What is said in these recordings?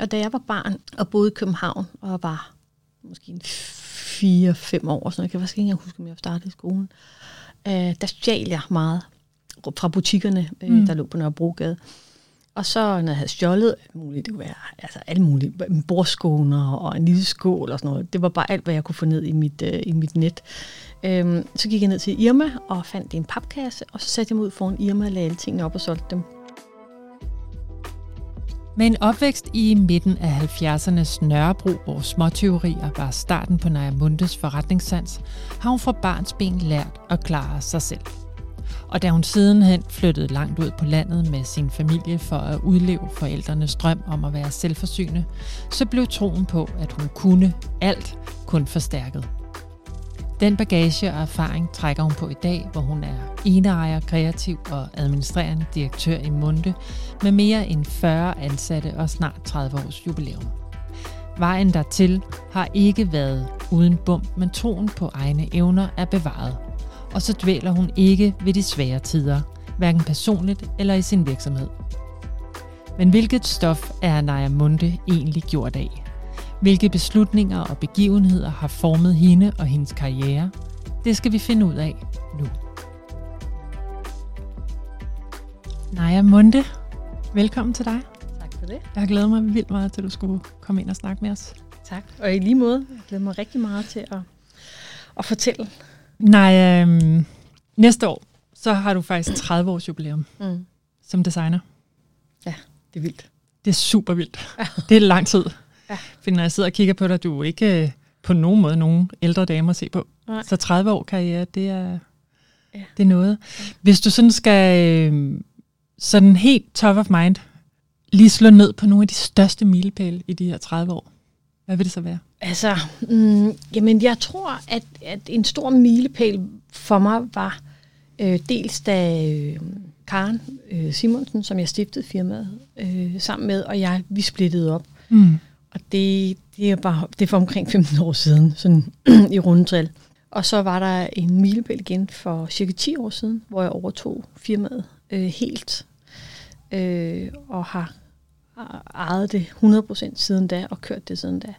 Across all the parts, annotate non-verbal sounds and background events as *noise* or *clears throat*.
Og da jeg var barn og boede i København og var måske en 4-5 år, så jeg kan faktisk ikke huske, om jeg startede i skolen, øh, der stjal jeg meget fra butikkerne, øh, mm. der lå på Nørrebrogade. Og så, når jeg havde stjålet alt muligt, det kunne være altså alt muligt, bordskåner og en lille skål og sådan noget. Det var bare alt, hvad jeg kunne få ned i mit, øh, i mit net. Øhm, så gik jeg ned til Irma og fandt en papkasse, og så satte jeg mig ud foran Irma og lagde alle tingene op og solgte dem. Med en opvækst i midten af 70'ernes Nørrebro, hvor småtyverier var starten på Naja Mundes forretningssans, har hun fra barns ben lært at klare sig selv. Og da hun sidenhen flyttede langt ud på landet med sin familie for at udleve forældrenes drøm om at være selvforsynende, så blev troen på, at hun kunne alt, kun forstærket. Den bagage og erfaring trækker hun på i dag, hvor hun er eneejer, kreativ og administrerende direktør i Munde med mere end 40 ansatte og snart 30 års jubilæum. Vejen dertil har ikke været uden bump, men troen på egne evner er bevaret. Og så dvæler hun ikke ved de svære tider, hverken personligt eller i sin virksomhed. Men hvilket stof er Naja Munde egentlig gjort af? Hvilke beslutninger og begivenheder har formet hende og hendes karriere? Det skal vi finde ud af nu. Naja Munde, velkommen til dig. Tak for det. Jeg har glædet mig vildt meget til, at du skulle komme ind og snakke med os. Tak. Og i lige måde, jeg glæder mig rigtig meget til at, at fortælle. Nej, øhm, næste år, så har du faktisk 30 års jubilæum mm. som designer. Ja, det er vildt. Det er super vildt. Ja. Det er lang tid. Ja. For når jeg sidder og kigger på dig, du er ikke øh, på nogen måde nogen ældre dame at se på. Nej. Så 30 år karriere, det er, ja. det er noget. Hvis du sådan skal, øh, sådan helt top of mind, lige slå ned på nogle af de største milepæle i de her 30 år, hvad vil det så være? Altså, mm, jamen jeg tror, at, at en stor milepæl for mig var øh, dels da øh, Karen øh, Simonsen, som jeg stiftede firmaet øh, sammen med, og jeg, vi splittede op. Mm. Og det, det, er bare, det er for omkring 15 år siden, sådan *clears throat* i rundetal. Og så var der en milepæl igen for cirka 10 år siden, hvor jeg overtog firmaet øh, helt. Øh, og har ejet det 100% siden da, og kørt det siden da.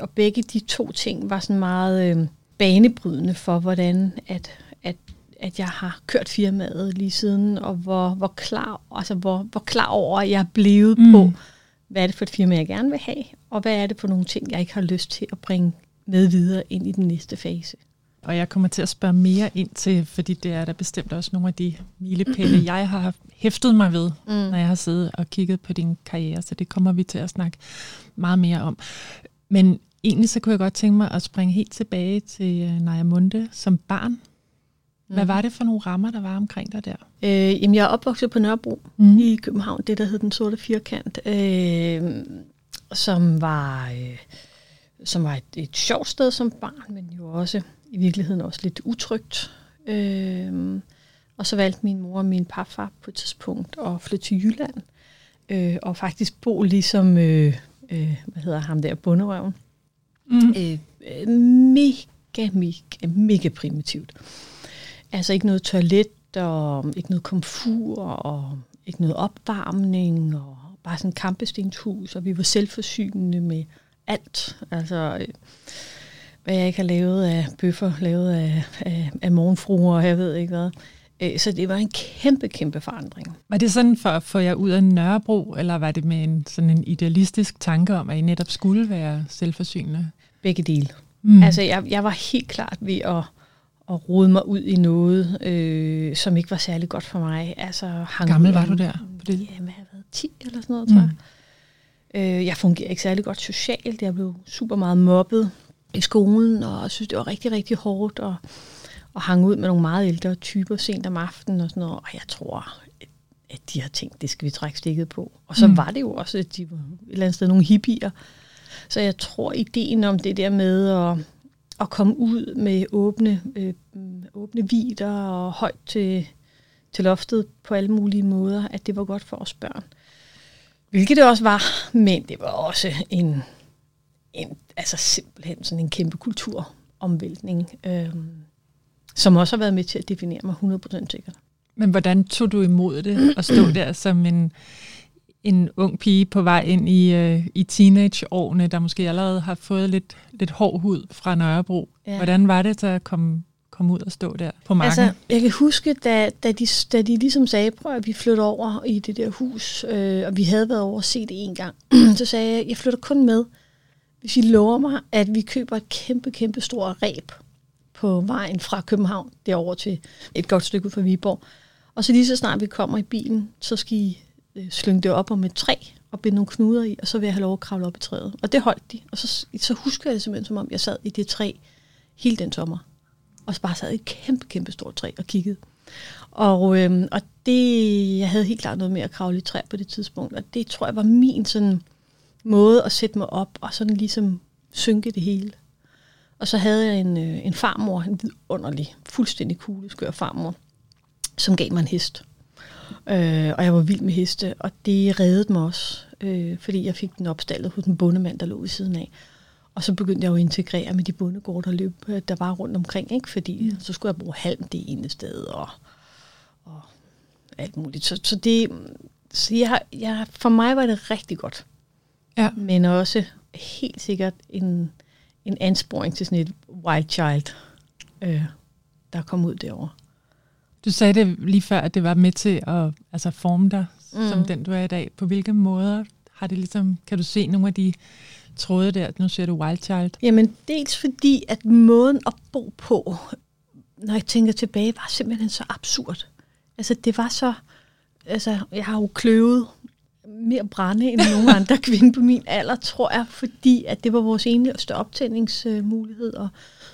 Og begge de to ting var sådan meget øh, banebrydende for, hvordan at, at, at jeg har kørt firmaet lige siden, og hvor, hvor, klar, altså hvor, hvor klar over jeg er blevet mm. på, hvad er det for et firma, jeg gerne vil have, og hvad er det for nogle ting, jeg ikke har lyst til at bringe med videre ind i den næste fase. Og jeg kommer til at spørge mere ind til, fordi det er der bestemt også nogle af de milepæle, *clears throat* jeg har hæftet mig ved, mm. når jeg har siddet og kigget på din karriere, så det kommer vi til at snakke meget mere om. Men egentlig så kunne jeg godt tænke mig at springe helt tilbage til øh, Naja Munde som barn. Hvad mm. var det for nogle rammer, der var omkring dig der? Øh, jamen, jeg er opvokset på Nørrebro mm. i København, det der hed Den Sorte Firkant, øh, som var, øh, som var et, et sjovt sted som barn, men jo også i virkeligheden også lidt utrygt. Øh, og så valgte min mor og min parfar på et tidspunkt at flytte til Jylland, øh, og faktisk bo ligesom, øh, øh, hvad hedder ham der, bunderøven. Mm. Øh, mega, mega, mega primitivt. Altså ikke noget toilet, og ikke noget komfur, og ikke noget opvarmning, og bare sådan et kampestenshus, og vi var selvforsynende med alt. Altså, øh, hvad jeg ikke har lavet af bøffer, lavet af, af, af morgenfruer, og jeg ved ikke hvad. Øh, så det var en kæmpe, kæmpe forandring. Var det sådan for at få jer ud af Nørrebro, eller var det med en, sådan en idealistisk tanke om, at I netop skulle være selvforsynende? Begge dele. Mm. Altså, jeg, jeg var helt klart ved at, at rode mig ud i noget, øh, som ikke var særlig godt for mig. Altså, hang gammel var du der? På det? Jamen, jeg har været 10 eller sådan noget, tror mm. jeg. Øh, jeg fungerer ikke særlig godt socialt. Jeg blev super meget mobbet i skolen, og jeg synes, det var rigtig, rigtig hårdt, og, og hang ud med nogle meget ældre typer sent om aftenen og sådan noget. Og jeg tror, at de har tænkt, det skal vi trække stikket på. Og så mm. var det jo også, at de var et eller andet sted nogle hippier. Så jeg tror, ideen om det der med at, at komme ud med åbne, øh, åbne vider og højt til, til loftet på alle mulige måder, at det var godt for os børn. Hvilket det også var, men det var også en, en altså simpelthen sådan en kæmpe kulturomvæltning, øh, som også har været med til at definere mig 100% sikkert. Men hvordan tog du imod det at stå *clears throat* der som en, en ung pige på vej ind i, øh, i teenageårene, der måske allerede har fået lidt, lidt hård hud fra Nørrebro. Ja. Hvordan var det så at komme, komme ud og stå der på marken? Altså, jeg kan huske, da, da, de, da de ligesom sagde, prøv at vi flytter over i det der hus, øh, og vi havde været over og se det en gang, *clears throat* så sagde jeg, jeg flytter kun med, hvis I lover mig, at vi køber et kæmpe, kæmpe stort ræb på vejen fra København derover til et godt stykke ud fra Viborg. Og så lige så snart vi kommer i bilen, så skal I Øh, slynge det op om et træ og binde nogle knuder i, og så vil jeg have lov at kravle op i træet. Og det holdt de. Og så, så husker jeg det simpelthen, som om jeg sad i det træ hele den sommer. Og så bare sad i et kæmpe, kæmpe stort træ og kiggede. Og, øhm, og det, jeg havde helt klart noget med at kravle i træ på det tidspunkt, og det tror jeg var min sådan måde at sætte mig op og sådan ligesom synke det hele. Og så havde jeg en, øh, en farmor, en vidunderlig, fuldstændig kugleskør farmor, som gav mig en hest. Øh, og jeg var vild med heste, og det reddede mig også, øh, fordi jeg fik den opstallet hos en bondemand, der lå ved siden af. Og så begyndte jeg jo at integrere med de bondegårde, der løb, øh, der var rundt omkring, ikke? fordi mm. så skulle jeg bruge halm det ene sted, og, og alt muligt. Så, så det, så jeg, jeg, for mig var det rigtig godt. Ja. Men også helt sikkert en, en ansporing til sådan et wild child, øh, der kom ud derovre. Du sagde det lige før, at det var med til at altså, forme dig mm. som den, du er i dag. På hvilke måder har det ligesom, kan du se nogle af de tråde der, nu ser du Wild Child? Jamen, dels fordi, at måden at bo på, når jeg tænker tilbage, var simpelthen så absurd. Altså, det var så... Altså, jeg har jo kløvet mere brænde end nogen andre *laughs* kvinde på min alder, tror jeg, fordi at det var vores eneste optændingsmulighed, og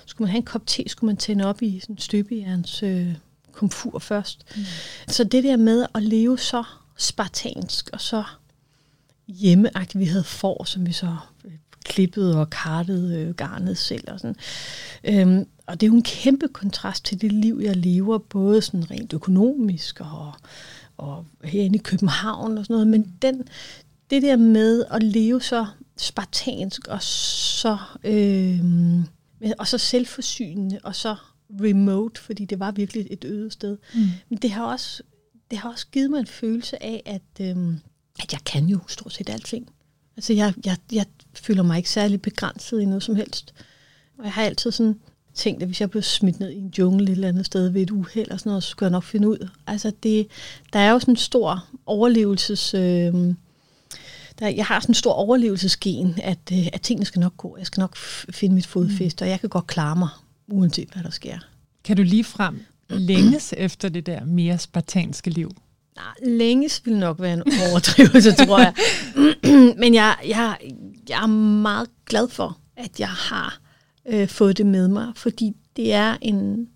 skulle man have en kop te, skulle man tænde op i sådan støbejerns øh, komfur først. Mm. Så det der med at leve så spartansk og så hjemmeagtigt, vi havde får, som vi så øh, klippede og kartede øh, garnet selv og sådan. Øhm, og det er jo en kæmpe kontrast til det liv, jeg lever, både sådan rent økonomisk og, og herinde i København og sådan noget, men den, det der med at leve så spartansk og så, øh, og så selvforsynende og så remote, fordi det var virkelig et øde sted. Mm. Men det har også det har også givet mig en følelse af, at, øhm, at jeg kan jo stort set alting. Altså, jeg, jeg, jeg føler mig ikke særlig begrænset i noget som helst. Og jeg har altid sådan tænkt, at hvis jeg blev smidt ned i en jungle et eller andet sted ved et uheld og sådan noget, så skulle jeg nok finde ud. Altså, det, der er jo sådan en stor overlevelses... Øh, der, jeg har sådan en stor overlevelsesgen, at, øh, at tingene skal nok gå. Jeg skal nok finde mit fodfæste, mm. og jeg kan godt klare mig uanset hvad der sker. Kan du lige frem længes *clears throat* efter det der mere spartanske liv? Nej, længes vil nok være en overdrivelse, tror jeg. *clears throat* Men jeg, jeg, jeg er meget glad for, at jeg har øh, fået det med mig, fordi det er en...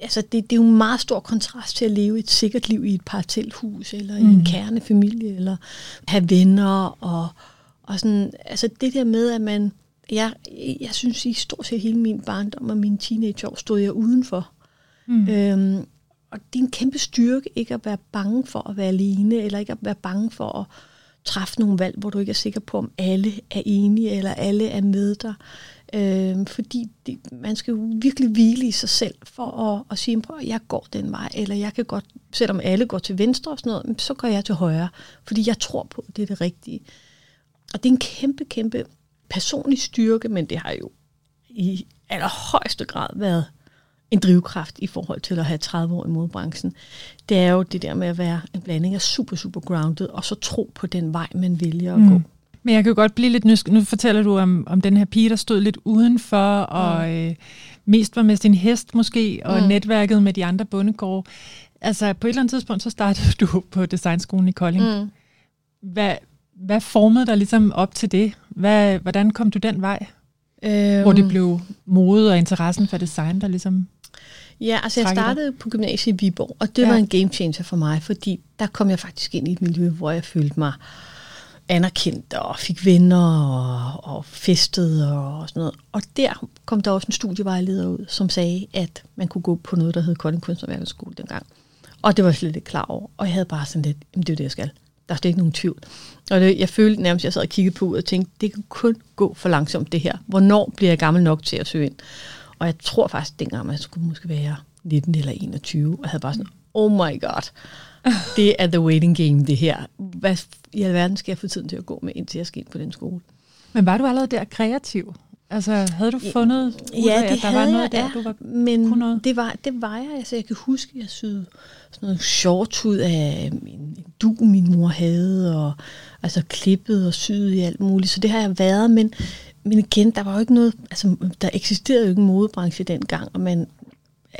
Altså, det, det er jo en meget stor kontrast til at leve et sikkert liv i et parcelhus, eller mm. i en kernefamilie, eller have venner, og, og sådan, altså det der med, at man jeg, jeg synes i stort set hele min barndom og mine teenageår stod jeg udenfor. Mm. Øhm, og det er en kæmpe styrke ikke at være bange for at være alene, eller ikke at være bange for at træffe nogle valg, hvor du ikke er sikker på, om alle er enige, eller alle er med dig. Øhm, fordi det, man skal jo virkelig hvile i sig selv, for at, at sige, at jeg går den vej, eller jeg kan godt, selvom alle går til venstre og sådan noget, så går jeg til højre, fordi jeg tror på, at det er det rigtige. Og det er en kæmpe, kæmpe personlig styrke, men det har jo i allerhøjeste grad været en drivkraft i forhold til at have 30 år i modbranchen. Det er jo det der med at være en blanding af super, super grounded, og så tro på den vej, man vælger at mm. gå. Men jeg kan jo godt blive lidt nysgerrig. Nu fortæller du om, om den her pige, der stod lidt udenfor, og mm. øh, mest var med sin hest måske, og mm. netværket med de andre bondegårde. Altså på et eller andet tidspunkt, så startede *laughs* du på designskolen i Kolding. Mm. Hvad, hvad formede dig ligesom op til det? Hvad, hvordan kom du den vej? Øhm, Hvor det blev modet og interessen for design, der ligesom Ja, altså jeg startede dig? på gymnasiet i Viborg, og det ja. var en game changer for mig, fordi der kom jeg faktisk ind i et miljø, hvor jeg følte mig anerkendt og fik venner og, og festede og sådan noget. Og der kom der også en studievejleder ud, som sagde, at man kunne gå på noget, der hed Kolding Kunsthåndværkerskole dengang. Og det var jeg slet ikke klar over. Og jeg havde bare sådan lidt, det er det, jeg skal. Der er slet ikke nogen tvivl. Og det, jeg følte nærmest, at jeg sad og kiggede på ud og tænkte, det kan kun gå for langsomt det her. Hvornår bliver jeg gammel nok til at søge ind? Og jeg tror faktisk, dengang man skulle måske være 19 eller 21, og havde bare sådan, oh my god. *laughs* det er the waiting game, det her. Hvad i alverden skal jeg få tiden til at gå med, indtil jeg skal ind på den skole? Men var du allerede der kreativ? Altså, havde du fundet ud ja, af, at der var noget jeg, der, du var men kunne noget? Det var, det var jeg. Altså, jeg kan huske, at jeg syede sådan noget shorts ud af en, en du, min mor havde, og altså klippet og syet i alt muligt. Så det har jeg været, men, men igen, der var jo ikke noget, altså der eksisterede jo ikke en modebranche dengang, og man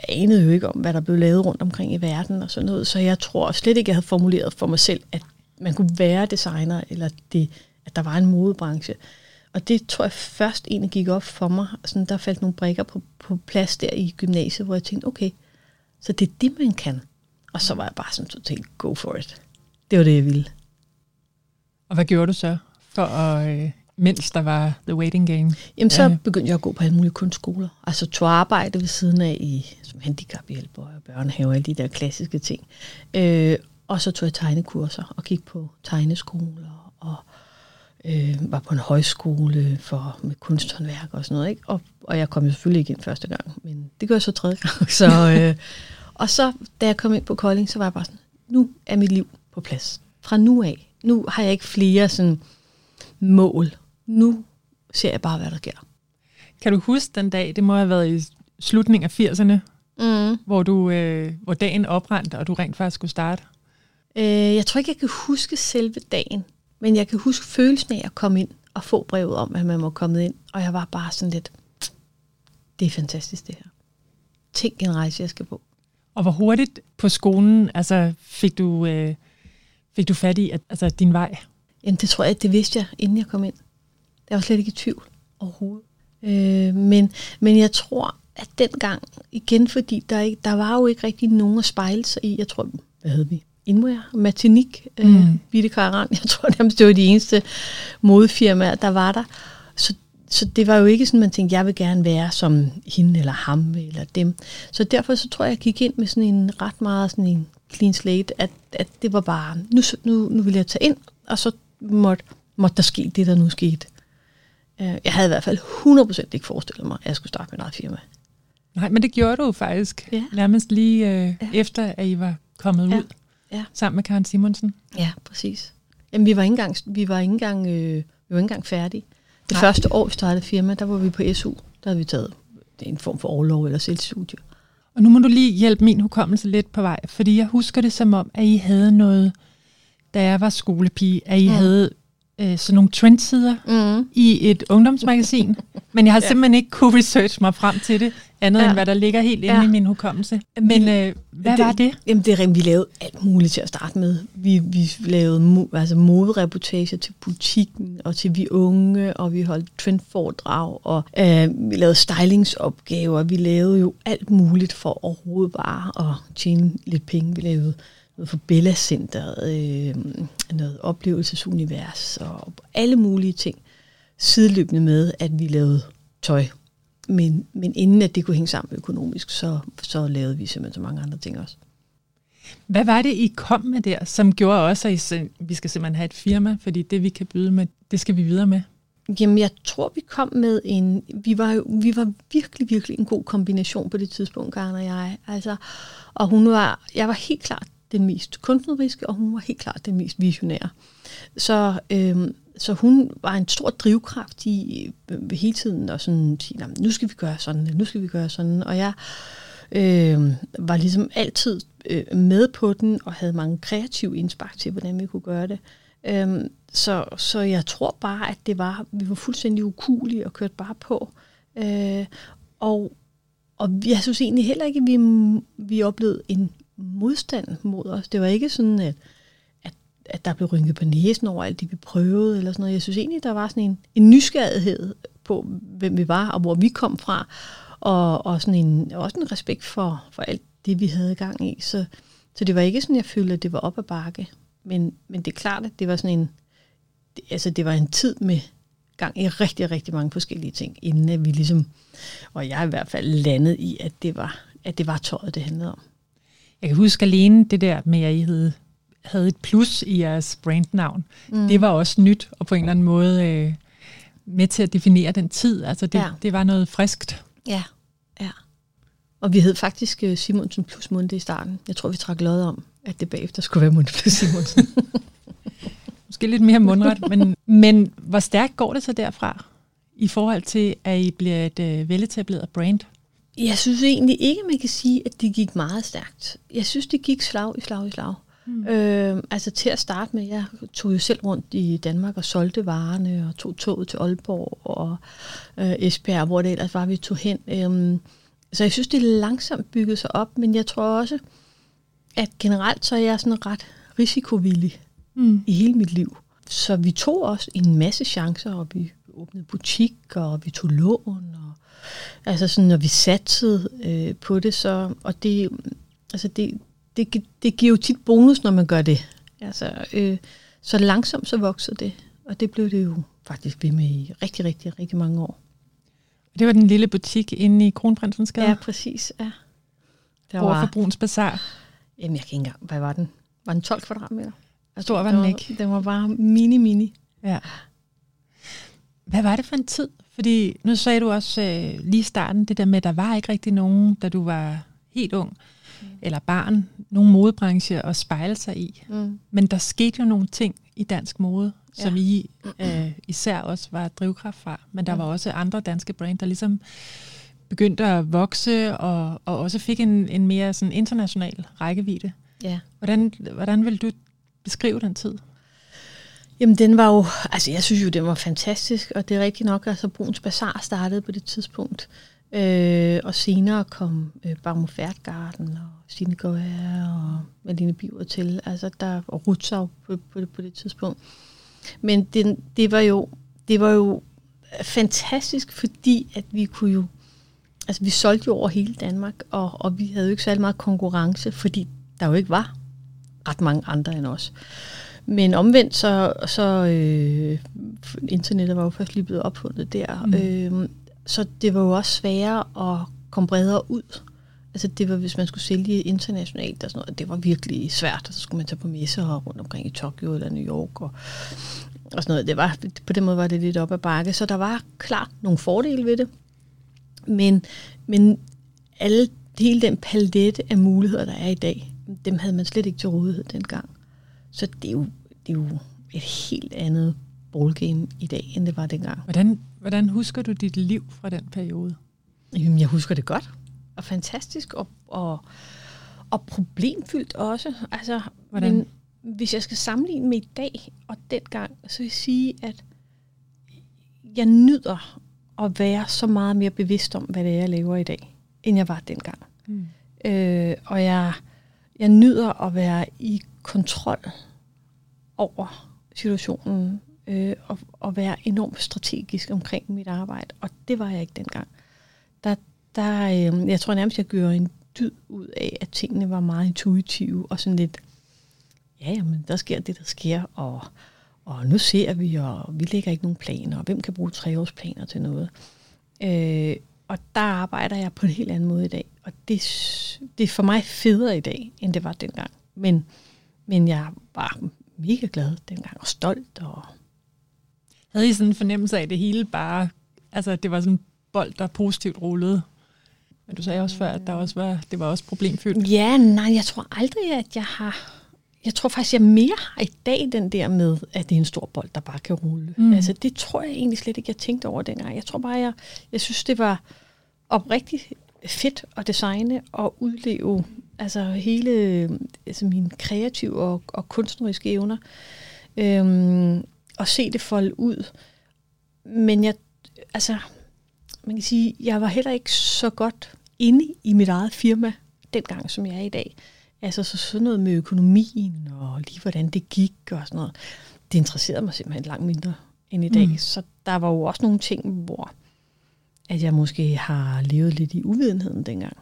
anede jo ikke om, hvad der blev lavet rundt omkring i verden og sådan noget. Så jeg tror slet ikke, jeg havde formuleret for mig selv, at man kunne være designer, eller det, at der var en modebranche. Og det tror jeg først egentlig gik op for mig. Sådan, der faldt nogle brikker på, på plads der i gymnasiet, hvor jeg tænkte, okay, så det er det, man kan. Og så var jeg bare sådan totalt, go for it. Det var det, jeg ville. Og hvad gjorde du så, for at, øh, mens der var the waiting game? Jamen, så ja. begyndte jeg at gå på alle mulige kunstskoler. Altså tog arbejde ved siden af i, som handicaphjælper og børnehave og alle de der klassiske ting. Øh, og så tog jeg tegnekurser og gik på tegneskoler og øh, var på en højskole for, med kunsthåndværk og sådan noget. Ikke? Og, og jeg kom jo selvfølgelig ikke ind første gang, men det gør jeg så tredje gang. *laughs* Så, øh, og så, da jeg kom ind på Kolding, så var jeg bare sådan, nu er mit liv på plads. Fra nu af. Nu har jeg ikke flere sådan mål. Nu ser jeg bare, hvad der sker. Kan du huske den dag, det må have været i slutningen af 80'erne, mm. hvor, du, øh, hvor dagen oprendte, og du rent faktisk skulle starte? Øh, jeg tror ikke, jeg kan huske selve dagen, men jeg kan huske følelsen af at komme ind og få brevet om, at man må komme ind. Og jeg var bare sådan lidt, det er fantastisk det her. Tænk en rejse, jeg skal på. Og hvor hurtigt på skolen altså, fik, du, øh, fik du fat i at, altså, din vej? Jamen, det tror jeg, det vidste jeg, inden jeg kom ind. Jeg var slet ikke i tvivl overhovedet. Øh, men, men jeg tror, at dengang, igen fordi der, ikke, der var jo ikke rigtig nogen at spejle sig i, jeg tror, hvad hed vi? Inmoya, Matinik, øh, mm. øh, Bitte Karan. Jeg tror nærmest, det var de eneste modefirmaer, der var der. Så, så det var jo ikke sådan, man tænkte, jeg vil gerne være som hende eller ham eller dem. Så derfor så tror jeg, jeg gik ind med sådan en ret meget sådan en clean slate, at, at det var bare, nu, nu, nu vil jeg tage ind, og så måtte, måtte der ske det, der nu skete. Øh, jeg havde i hvert fald 100% ikke forestillet mig, at jeg skulle starte et eget firma. Nej, men det gjorde du faktisk. Ja. Nærmest lige øh, ja. efter, at I var kommet ja. ud ja. sammen med Karen Simonsen. Ja, præcis. Jamen, vi var ikke engang, vi var ikke engang, øh, vi var ikke engang færdige. Det Nej. første år, vi startede firma, der var vi på SU. Der havde vi taget en form for overlov eller selvstudie. Og nu må du lige hjælpe min hukommelse lidt på vej, fordi jeg husker det som om, at I havde noget, da jeg var skolepige, at I mm. havde øh, sådan nogle trendsider mm. i et ungdomsmagasin, *laughs* men jeg har ja. simpelthen ikke kunne research mig frem til det, andet ja. end hvad der ligger helt inde ja. i min hukommelse. Men øh, hvad det, var det? Jamen det er vi lavede alt muligt til at starte med. Vi, vi lavede mo, altså modereportager til butikken og til vi unge, og vi holdt trendforedrag, og øh, vi lavede stylingsopgaver. Vi lavede jo alt muligt for overhovedet bare at tjene lidt penge. Vi lavede noget for Bella Center, øh, noget oplevelsesunivers og alle mulige ting, sideløbende med, at vi lavede tøj. Men, men inden at det kunne hænge sammen økonomisk, så, så lavede vi simpelthen så mange andre ting også. Hvad var det, I kom med der, som gjorde også, at I, vi skal simpelthen have et firma, fordi det, vi kan byde med, det skal vi videre med? Jamen, jeg tror, vi kom med en... Vi var, jo, vi var virkelig, virkelig en god kombination på det tidspunkt, Karen og jeg. Altså, og hun var... Jeg var helt klart den mest kunstneriske, og hun var helt klart den mest visionære. Så, øhm, så hun var en stor drivkraft i øh, hele tiden og sådan sige, nu skal vi gøre sådan, nu skal vi gøre sådan. Og jeg øh, var ligesom altid øh, med på den, og havde mange kreative indspark til, hvordan vi kunne gøre det. Øhm, så, så jeg tror bare, at det var, vi var fuldstændig ukulige og kørte bare på. Øh, og, og jeg synes egentlig heller ikke, at vi, vi oplevede en modstand mod os. Det var ikke sådan, at, at, at der blev rynket på næsen over alt det, vi prøvede, eller sådan noget. Jeg synes egentlig, der var sådan en, en nysgerrighed på, hvem vi var, og hvor vi kom fra, og, og sådan en, også en respekt for, for alt det, vi havde gang i. Så, så det var ikke sådan, jeg følte, at det var op ad bakke. Men, men det er klart, at det var sådan en, altså det var en tid med gang i rigtig, rigtig mange forskellige ting, inden at vi ligesom, og jeg i hvert fald landede i, at det var, at det var tøjet, det handlede om. Jeg kan huske alene det der med, at I havde, havde et plus i jeres brandnavn. Mm. Det var også nyt, og på en eller anden måde øh, med til at definere den tid. Altså det, ja. det var noget friskt. Ja, ja. Og vi hed faktisk øh, Simonsen plus Munde i starten. Jeg tror, vi trak lod om, at det bagefter skulle være Munde plus Simonsen. *laughs* Måske lidt mere mundret, men, men hvor stærkt går det så derfra i forhold til, at I bliver et øh, veletableret brand? Jeg synes egentlig ikke, man kan sige, at det gik meget stærkt. Jeg synes, det gik slag i slag i slag. Mm. Øh, altså til at starte med, jeg tog jo selv rundt i Danmark og solgte varerne, og tog toget til Aalborg og øh, Esbjerg, hvor det ellers var, vi tog hen. Øh, så jeg synes, det er langsomt bygget sig op, men jeg tror også, at generelt så er jeg sådan ret risikovillig mm. i hele mit liv. Så vi tog også en masse chancer, og vi åbnede butik, og vi tog lån, og altså sådan, når vi satsede øh, på det, så, og det, altså det, det, det giver jo tit bonus, når man gør det. Altså, øh, så langsomt så voksede det, og det blev det jo faktisk ved med i rigtig, rigtig, rigtig mange år. Det var den lille butik inde i Kronprinsens Gade? Ja, præcis, ja. Der var, for Bruns Bazaar? Jamen, jeg kan ikke engang, hvad var den? Var den 12 kvadratmeter? Altså, Stor var den ikke? Den var bare mini-mini. Ja. Hvad var det for en tid? Fordi nu sagde du også øh, lige i starten, det der med, at der var ikke rigtig nogen, da du var helt ung, mm. eller barn, nogen modebranche at spejle sig i. Mm. Men der skete jo nogle ting i dansk mode, ja. som I øh, især også var drivkraft fra. Men der mm. var også andre danske brand, der ligesom begyndte at vokse, og, og også fik en, en mere sådan international rækkevidde. Ja. Hvordan, hvordan vil du beskrive den tid? Jamen, den var jo, altså jeg synes jo, den var fantastisk, og det er rigtigt nok, altså Bruns Bazaar startede på det tidspunkt, øh, og senere kom øh, Barmo Færdgarden og Stine Gøjer og Malene Biver til, altså der, og Rutsav på, på, på det tidspunkt. Men det, det, var jo, det var jo fantastisk, fordi at vi kunne jo, altså vi solgte jo over hele Danmark, og, og vi havde jo ikke særlig meget konkurrence, fordi der jo ikke var ret mange andre end os. Men omvendt, så, så øh, internettet var jo først lige blevet opfundet der, mm. øh, så det var jo også sværere at komme bredere ud. Altså det var, hvis man skulle sælge internationalt og sådan noget, det var virkelig svært. Så skulle man tage på messer rundt omkring i Tokyo eller New York og, og sådan noget. Det var, på den måde var det lidt op ad bakke, så der var klart nogle fordele ved det. Men, men alle, hele den palette af muligheder, der er i dag, dem havde man slet ikke til rådighed dengang. Så det er jo, det er jo et helt andet ballgame i dag, end det var dengang. Hvordan, hvordan husker du dit liv fra den periode? Jamen, jeg husker det godt. Og fantastisk. Og, og, og problemfyldt også. Altså, hvordan? Men, hvis jeg skal sammenligne med i dag og dengang, så vil jeg sige, at jeg nyder at være så meget mere bevidst om, hvad det er, jeg laver i dag, end jeg var dengang. Mm. Øh, og jeg, jeg nyder at være i kontrol over situationen øh, og, og være enormt strategisk omkring mit arbejde. Og det var jeg ikke dengang. Der, der, øh, jeg tror nærmest, jeg gør en dyd ud af, at tingene var meget intuitive og sådan lidt, ja, jamen, der sker det, der sker, og, og nu ser vi, og vi lægger ikke nogen planer, og hvem kan bruge treårsplaner til noget? Øh, og der arbejder jeg på en helt anden måde i dag, og det, det er for mig federe i dag, end det var dengang. Men, men jeg var mega glad dengang, og stolt. Og Havde I sådan en fornemmelse af, at det hele bare, altså det var sådan en bold, der positivt rullede? Men du sagde også før, at der også var, det var også problemfyldt. Ja, nej, jeg tror aldrig, at jeg har... Jeg tror faktisk, jeg mere har i dag den der med, at det er en stor bold, der bare kan rulle. Mm. Altså, det tror jeg egentlig slet ikke, jeg tænkte over dengang. Jeg tror bare, jeg, jeg synes, det var oprigtigt fedt at designe og udleve altså hele altså mine kreative og, og kunstneriske evner, øhm, og se det folde ud. Men jeg, altså, man kan sige, jeg var heller ikke så godt inde i mit eget firma dengang, som jeg er i dag. Altså så sådan noget med økonomien og lige hvordan det gik og sådan noget. Det interesserede mig simpelthen langt mindre end i dag. Mm. Så der var jo også nogle ting, hvor at jeg måske har levet lidt i uvidenheden dengang.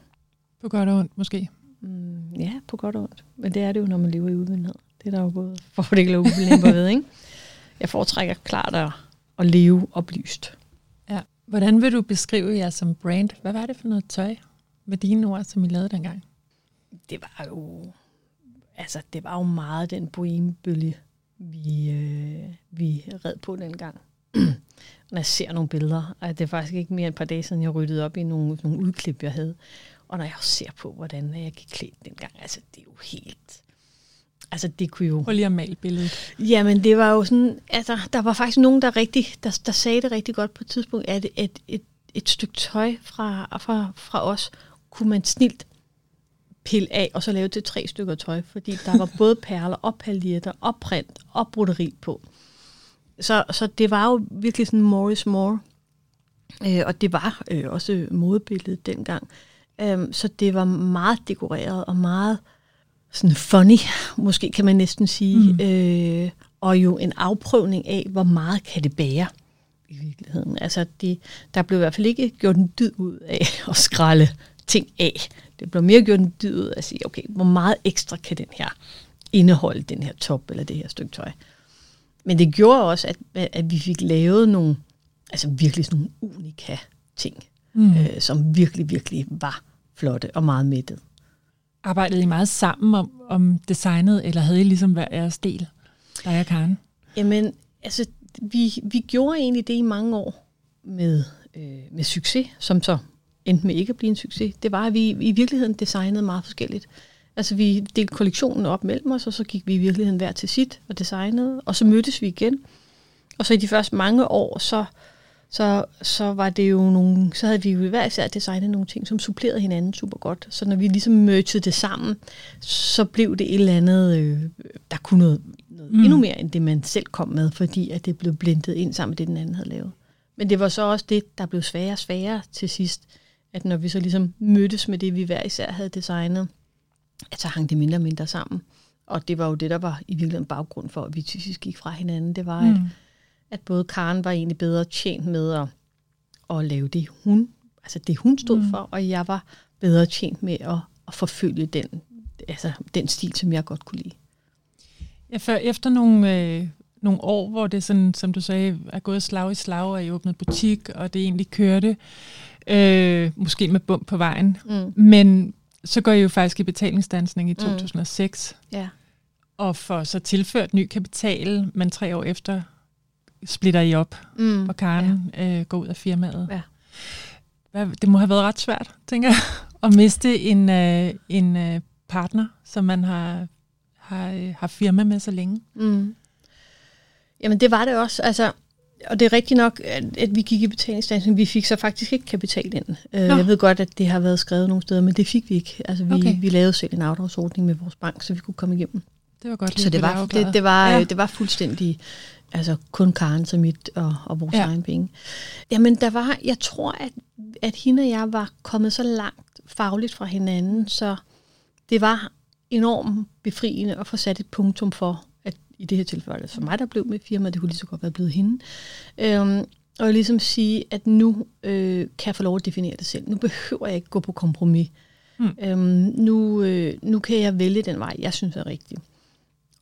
På godt og ondt måske? Mm, ja, på godt og ondt. Men det er det jo, når man lever i uvidenhed. Det er der jo både fordele og ulemper ved, ikke? Jeg foretrækker klart at, at leve oplyst. Ja. Hvordan vil du beskrive jer som brand? Hvad var det for noget tøj med dine ord, som I lavede dengang? Det var jo, altså, det var jo meget den bohembølge, vi, øh, vi red på dengang. *clears throat* Når jeg ser nogle billeder, og det er faktisk ikke mere et par dage siden, jeg ryddede op i nogle, nogle udklip, jeg havde. Og når jeg også ser på, hvordan jeg gik klædt dengang, altså det er jo helt... Altså det kunne jo... Prøv lige at male billedet. Jamen det var jo sådan, altså der var faktisk nogen, der rigtig, der, der sagde det rigtig godt på et tidspunkt, at et, et, et stykke tøj fra, fra, fra os, kunne man snilt pille af, og så lave til tre stykker tøj, fordi der var både perler og paljetter og print og broderi på. Så, så det var jo virkelig sådan more is more. Øh, og det var øh, også modebilledet dengang. Øh, så det var meget dekoreret og meget sådan funny, måske kan man næsten sige. Mm. Øh, og jo en afprøvning af, hvor meget kan det bære i virkeligheden. Altså, det, der blev i hvert fald ikke gjort en dyd ud af *laughs* at skralde ting af. Det blev mere gjort en dyd ud af at sige, okay, hvor meget ekstra kan den her indeholde, den her top eller det her stykke tøj. Men det gjorde også, at, at vi fik lavet nogle, altså virkelig sådan nogle unika ting, mm. øh, som virkelig, virkelig var flotte og meget mættet. Arbejdede I meget sammen om, om designet, eller havde I ligesom hver jeres del, dig og Karen? Jamen, altså, vi, vi gjorde egentlig det i mange år med, øh, med succes, som så endte med ikke at blive en succes. Det var, at vi i virkeligheden designede meget forskelligt. Altså, vi delte kollektionen op mellem os, og så gik vi i virkeligheden hver til sit og designede, og så mødtes vi igen. Og så i de første mange år, så, så, så var det jo nogle, så havde vi jo hver især designet nogle ting, som supplerede hinanden super godt. Så når vi ligesom mergede det sammen, så blev det et eller andet, øh, der kunne noget, noget mm. endnu mere end det, man selv kom med, fordi at det blev blendet ind sammen med det, den anden havde lavet. Men det var så også det, der blev sværere og sværere til sidst, at når vi så ligesom mødtes med det, vi hver især havde designet, at så hang det mindre og mindre sammen. Og det var jo det, der var i virkeligheden baggrund for, at vi typisk gik fra hinanden. Det var, mm. at, at både Karen var egentlig bedre tjent med at, at lave det, hun, altså det, hun stod mm. for, og jeg var bedre tjent med at, at forfølge den, altså den stil, som jeg godt kunne lide. Ja, for efter nogle, øh, nogle år, hvor det sådan, som du sagde, er gået slag i slag, og I åbnet butik, og det egentlig kørte, øh, måske med bump på vejen, mm. men så går I jo faktisk i betalingsdansning i 2006. Mm. Ja. Og får så tilført ny kapital, men tre år efter splitter I op, mm. og Karen ja. øh, går ud af firmaet. Ja. Hvad, det må have været ret svært, tænker jeg, at miste en, øh, en øh, partner, som man har, har, øh, har firma med så længe. Mm. Jamen det var det også. Altså, og det er rigtigt nok, at, at vi gik i betalingsdagen. Vi fik så faktisk ikke kapital ind. Uh, jeg ved godt, at det har været skrevet nogle steder, men det fik vi ikke. Altså, vi, okay. vi lavede selv en afdragsordning med vores bank, så vi kunne komme igennem. Det var godt. Så det var, det, det, var, ja. det var fuldstændig altså kun Karen som mit og, og vores ja. egen penge. Jamen, der var, jeg tror, at, at hende og jeg var kommet så langt fagligt fra hinanden, så det var enormt befriende at få sat et punktum for, i det her tilfælde for mig, der blev med firmaet, det kunne lige så godt være blevet hende. Øhm, og ligesom sige, at nu øh, kan jeg få lov at definere det selv. Nu behøver jeg ikke gå på kompromis. Mm. Øhm, nu, øh, nu kan jeg vælge den vej, jeg synes er rigtig.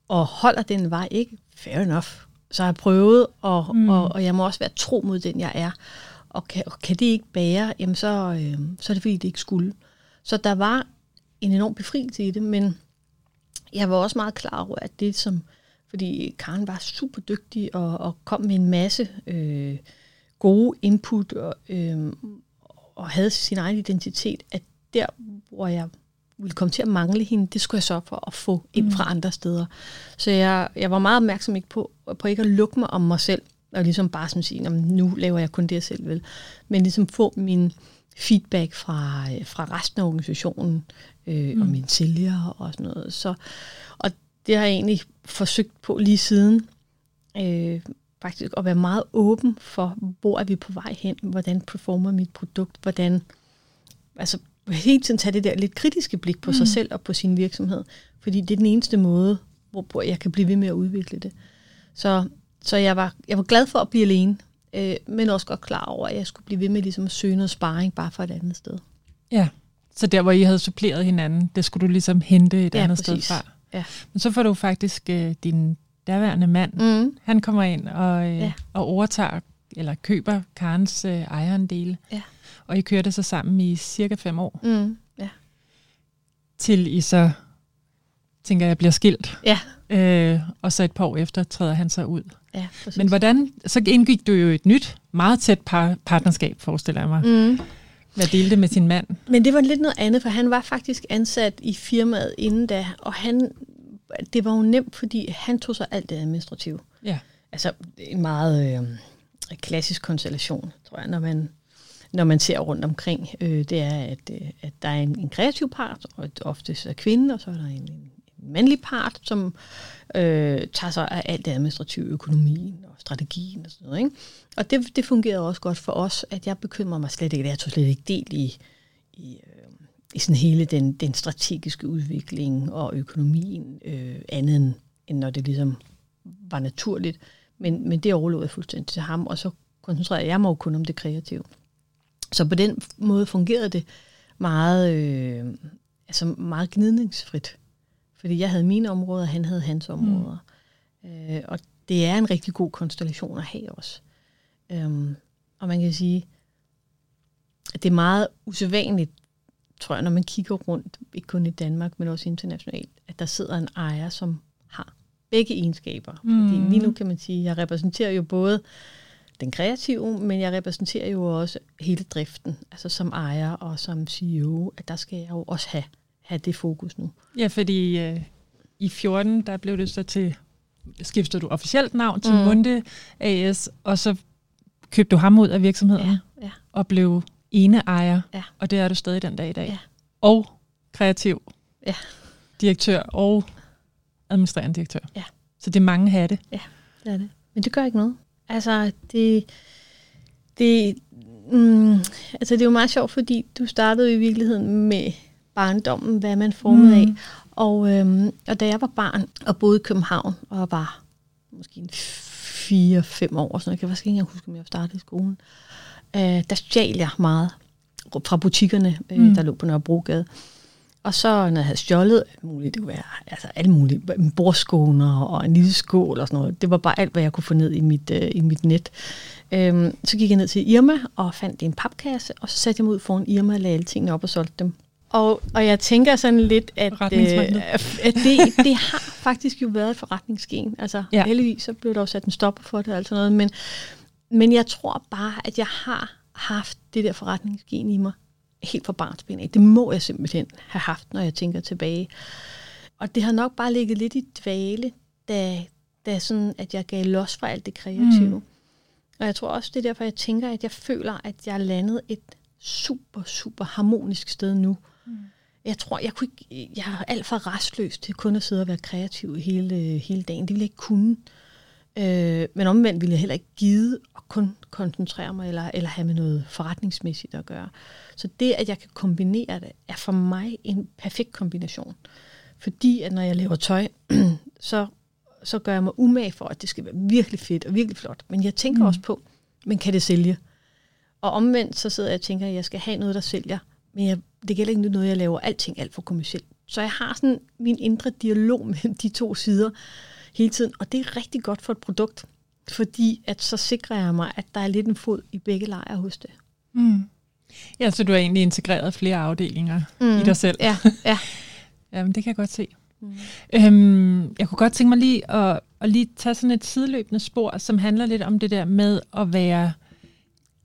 Og holder den vej ikke, fair enough. Så har jeg prøvet, og, mm. og, og jeg må også være tro mod den, jeg er. Og kan, og kan det ikke bære, jamen så, øh, så er det fordi, det ikke skulle. Så der var en enorm befrielse i det, men jeg var også meget klar over, at det, som fordi Karen var super dygtig og, og kom med en masse øh, gode input og, øh, og havde sin egen identitet, at der, hvor jeg ville komme til at mangle hende, det skulle jeg så for at få ind fra mm. andre steder. Så jeg, jeg var meget opmærksom ikke på, på ikke at lukke mig om mig selv, og ligesom bare sådan sige, nu laver jeg kun det, jeg selv vil. Men ligesom få min feedback fra, fra resten af organisationen, øh, mm. og mine sælgere og sådan noget. Så, og det har jeg egentlig forsøgt på lige siden. Øh, faktisk at være meget åben for, hvor er vi på vej hen, hvordan performer mit produkt, hvordan, altså hele tiden tage det der lidt kritiske blik på mm. sig selv og på sin virksomhed, fordi det er den eneste måde, hvor jeg kan blive ved med at udvikle det. Så, så jeg, var, jeg var glad for at blive alene, øh, men også godt klar over, at jeg skulle blive ved med ligesom at søge noget sparring bare for et andet sted. Ja, så der hvor I havde suppleret hinanden, det skulle du ligesom hente et ja, andet præcis. sted fra? Ja. Men så får du faktisk øh, din daværende mand, mm. han kommer ind og, øh, ja. og overtager, eller køber Karens øh, ejerandel. Ja. Og I kører det så sammen i cirka fem år. Mm. Ja. Til I så, tænker jeg, bliver skilt. Ja. Øh, og så et par år efter træder han så ud. Ja, Men hvordan, så indgik du jo et nyt, meget tæt par, partnerskab, forestiller jeg mig. Mm. Hvad delte med sin mand? Men det var lidt noget andet, for han var faktisk ansat i firmaet inden da, og han, det var jo nemt, fordi han tog sig alt det administrative. Ja. Altså en meget øh, klassisk konstellation, tror jeg, når man, når man ser rundt omkring. Øh, det er, at, øh, at der er en, en kreativ part, og oftest er kvinden, og så er der en, en mandlig part, som øh, tager sig af alt det administrative, økonomien og strategien og sådan noget. Ikke? Og det, det fungerede også godt for os, at jeg bekymrer mig slet ikke, jeg tog slet ikke del i, i, øh, i sådan hele den, den strategiske udvikling og økonomien, øh, andet end, end når det ligesom var naturligt. Men, men det overlod jeg fuldstændig til ham, og så koncentrerede jeg mig jo kun om det kreative. Så på den måde fungerede det meget, øh, altså meget gnidningsfrit. Fordi jeg havde mine områder, og han havde hans områder. Mm. Øh, og det er en rigtig god konstellation at have også. Øhm, og man kan sige, at det er meget usædvanligt, tror jeg, når man kigger rundt, ikke kun i Danmark, men også internationalt, at der sidder en ejer, som har begge egenskaber. Mm. Fordi lige nu kan man sige, at jeg repræsenterer jo både den kreative, men jeg repræsenterer jo også hele driften, altså som ejer og som CEO, at der skal jeg jo også have, have det fokus nu. Ja, fordi øh, i 14, der blev det så til, skiftede du officielt navn til mm. Munde AS, og så købte du ham ud af virksomheden Ja, ja, og blev ene ejer, Ja. og det er du stadig den dag i dag. Ja. Og kreativ Ja. direktør og administrerende direktør. Ja. Så det er mange hatte. det er det. Men det gør ikke noget. Altså, det, det, mm, altså, det er jo meget sjovt, fordi du startede i virkeligheden med barndommen, hvad man formede mm. af. Og, øhm, og da jeg var barn og boede i København, og var måske en 4-5 år, så jeg kan faktisk ikke engang huske, om jeg startede i skolen, øh, der stjal jeg meget fra butikkerne, øh, Mm. der lå på Nørrebrogade. Og så, når jeg havde stjålet alt muligt, det kunne være altså alt muligt, bordskåner og en lille skål og sådan noget. Det var bare alt, hvad jeg kunne få ned i mit, øh, i mit net. Øhm, så gik jeg ned til Irma og fandt en papkasse, og så satte jeg mig ud foran Irma og lagde alle tingene op og solgte dem. Og, og jeg tænker sådan lidt, at, øh, at det, det har faktisk jo været et forretningsgen. Altså Ja. ja. heldigvis så blev der jo sat en stopper for det og alt sådan noget, men, men jeg tror bare, at jeg har haft det der forretningsgen i mig helt fra barnsben af. Det må jeg simpelthen have haft, når jeg tænker tilbage. Og det har nok bare ligget lidt i dvale, da, da sådan, at jeg gav los fra alt det kreative. Mm. Mm. Og jeg tror også, det er derfor, jeg tænker, at jeg føler, at jeg er landet et super, super harmonisk sted nu. Mm. Jeg tror, jeg, kunne ikke, jeg er alt for restløs til kun at sidde og være kreativ hele, hele dagen. Det ville jeg ikke kunne. Øh, men omvendt ville jeg heller ikke gide at kun koncentrere mig eller, eller have med noget forretningsmæssigt at gøre. Så det, at jeg kan kombinere det, er for mig en perfekt kombination. Fordi at når jeg laver tøj, *clears throat* så, så gør jeg mig umage for, at det skal være virkelig fedt og virkelig flot. Men jeg tænker Mm. også på, men kan det sælge? Og omvendt så sidder jeg og tænker, at jeg skal have noget, der sælger. Men jeg, det gælder ikke noget, jeg laver alting alt for kommercielt. Så jeg har sådan min indre dialog *laughs* med de to sider hele tiden. Og det er rigtig godt for et produkt. Fordi at så sikrer jeg mig, at der er lidt en fod i begge lejre hos det. Mm. Ja, så du har egentlig integreret flere afdelinger mm. i dig selv. Ja, ja. *laughs* Jamen, det kan jeg godt se. Mm. Øhm, jeg kunne godt tænke mig lige at, at lige tage sådan et sideløbende spor, som handler lidt om det der med at være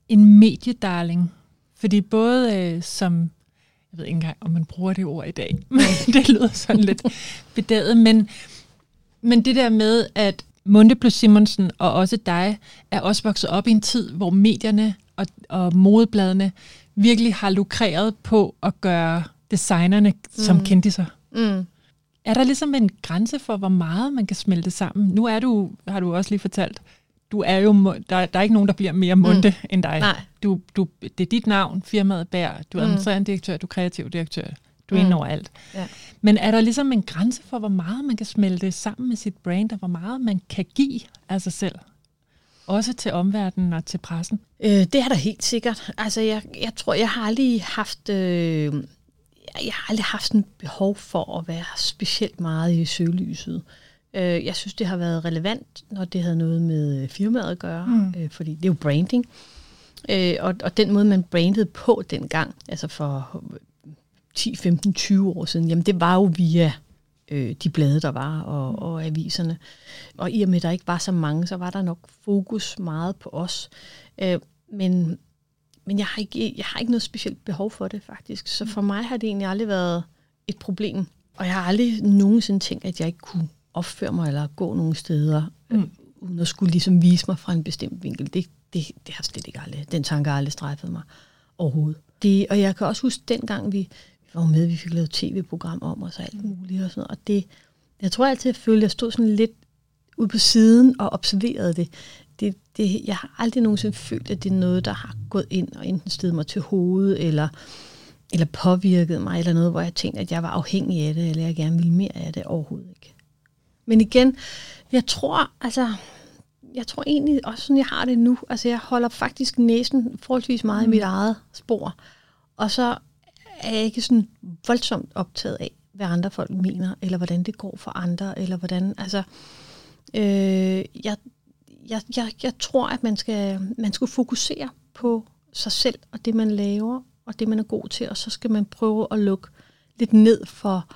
en mediedarling. Fordi både øh, som, jeg ved ikke engang, om man bruger det ord i dag, *laughs* men det lyder sådan lidt *laughs* bedaget, men, men det der med, at Munde plus Simonsen og også dig er også vokset op i en tid, hvor medierne og, og modebladene virkelig har lukreret på at gøre designerne som Mm. kendiser. Mm. Er der ligesom en grænse for, hvor meget man kan smelte sammen? Nu er du, har du også lige fortalt, du er jo, der, der er ikke nogen, der bliver mere munde mm. end dig. Nej. Du, du, det er dit navn, firmaet bærer, du er Mm. administrerende direktør, du er kreativ direktør, du er Mm. inde over alt. Ja. Men er der ligesom en grænse for, hvor meget man kan smelte sammen med sit brand, og hvor meget man kan give af sig selv? Også til omverdenen og til pressen. Øh, det er der helt sikkert. Altså, jeg, jeg tror, jeg har aldrig haft... Øh, jeg har aldrig haft en behov for at være specielt meget i søgelyset. Øh, jeg synes, det har været relevant, når det havde noget med øh, firmaet at gøre, Mm. mm. øh, fordi det er jo branding. Øh, og, og den måde, man brandede på dengang, altså for 10, 15, 20 år siden, jamen det var jo via øh, de blade, der var, og, og aviserne. Og i og med, at der ikke var så mange, så var der nok fokus meget på os. Øh, men, men jeg har, ikke, jeg har ikke noget specielt behov for det, faktisk. Så for mig har det egentlig aldrig været et problem. Og jeg har aldrig nogensinde tænkt, at jeg ikke kunne opføre mig eller gå nogle steder, mm. øh, uden at skulle ligesom vise mig fra en bestemt vinkel. Det, det, det har slet ikke aldrig, den tanke har aldrig strejfet mig overhovedet. Det, og jeg kan også huske, dengang vi, var med, vi fik lavet tv-program om os og alt muligt og sådan noget. Og det, jeg tror altid, jeg følte, at jeg stod sådan lidt ude på siden og observerede det. det, det jeg har aldrig nogensinde følt, at det er noget, der har gået ind og enten stedet mig til hovedet, eller, eller påvirket mig, eller noget, hvor jeg tænkte, at jeg var afhængig af det, eller jeg gerne ville mere af det overhovedet ikke. Men igen, jeg tror, altså, jeg tror egentlig også sådan, jeg har det nu. Altså, jeg holder faktisk næsen forholdsvis meget mm. i mit eget spor. Og så er jeg ikke sådan voldsomt optaget af, hvad andre folk mener, eller hvordan det går for andre, eller hvordan, altså, øh, jeg, jeg, jeg, jeg tror, at man skal, man skal fokusere på sig selv, og det man laver, og det man er god til, og så skal man prøve at lukke lidt ned for,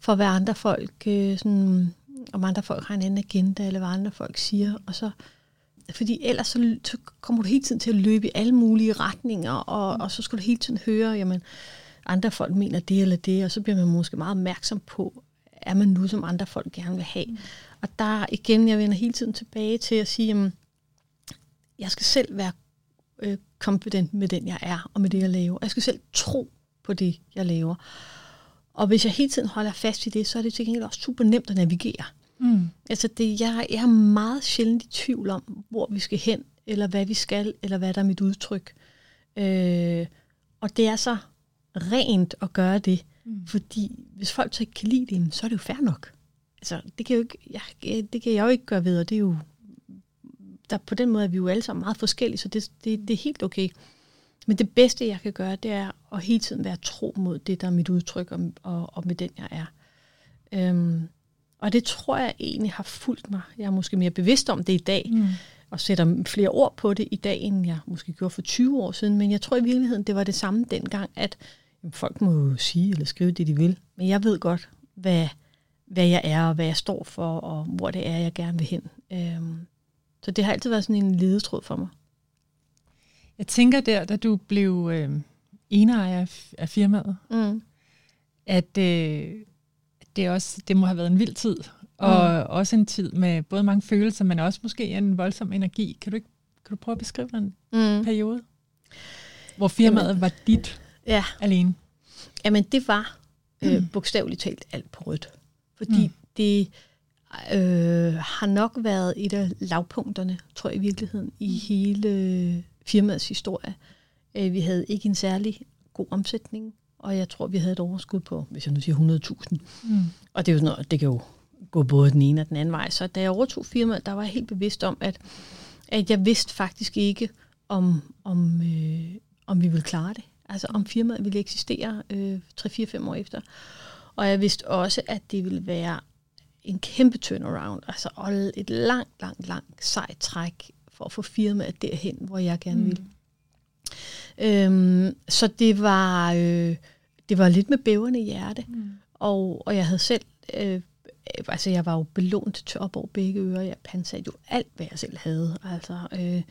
for hvad andre folk øh, sådan, om andre folk har en anden agenda, eller hvad andre folk siger. Og så, fordi ellers så, så kommer du hele tiden til at løbe i alle mulige retninger, og, og så skal du hele tiden høre, jamen, andre folk mener det eller det, og så bliver man måske meget opmærksom på, er man nu, som andre folk gerne vil have. Mm. Og der igen, jeg vender hele tiden tilbage til at sige, jamen, jeg skal selv være øh, confident med den, jeg er, og med det, jeg laver. Jeg skal selv tro på det, jeg laver. Og hvis jeg hele tiden holder fast i det, så er det til gengæld også super nemt at navigere. Mm. Altså det, jeg, jeg er meget sjældent i tvivl om, hvor vi skal hen, eller hvad vi skal, eller hvad der er mit udtryk. Øh, og det er så rent at gøre det, mm. fordi hvis folk så ikke kan lide det, så er det jo fair nok. Altså, det kan, jo ikke, jeg, det kan jeg jo ikke gøre ved, og det er jo, der, på den måde er vi jo alle sammen meget forskellige, så det, det, det er helt okay. Men det bedste, jeg kan gøre, det er at hele tiden være tro mod det, der er mit udtryk, og, og, og med den, jeg er. Øhm, og det tror jeg egentlig har fulgt mig. Jeg er måske mere bevidst om det i dag, mm. og sætter flere ord på det i dag, end jeg måske gjorde for 20 år siden. Men jeg tror i virkeligheden, det var det samme dengang, at jamen, folk må jo sige eller skrive det, de vil. Men jeg ved godt, hvad, hvad jeg er, og hvad jeg står for, og hvor det er, jeg gerne vil hen. Øhm, så det har altid været sådan en ledetråd for mig. Jeg tænker der, da du blev øh, eneejer af firmaet, mm. at øh, det, også, det må have været en vild tid, og mm. også en tid med både mange følelser, men også måske en voldsom energi. Kan du, ikke, kan du prøve at beskrive den mm. periode, hvor firmaet Jamen, var dit ja. alene? Jamen, det var øh, mm. bogstaveligt talt alt på rødt. Fordi mm. det øh, har nok været et af lavpunkterne, tror jeg i virkeligheden, i hele firmaets historie. Øh, vi havde ikke en særlig god omsætning, og jeg tror, vi havde et overskud på, hvis jeg nu siger 100.000. Mm. Og det, er jo sådan noget, det kan jo gå både den ene og den anden vej. Så da jeg overtog firmaet, der var jeg helt bevidst om, at, at jeg vidste faktisk ikke, om, om, øh, om vi ville klare det. Altså om firmaet ville eksistere øh, 3-4-5 år efter. Og jeg vidste også, at det ville være en kæmpe turnaround. Altså et langt, langt, langt sejt træk for at få firmaet derhen, hvor jeg gerne vil. Mm. Øhm, så det var, øh, det var lidt med bæverne i hjerte. Mm. Og, og jeg havde selv, øh, altså jeg var jo belånt til op over begge ører. Jeg pansatte jo alt, hvad jeg selv havde. Altså, øh,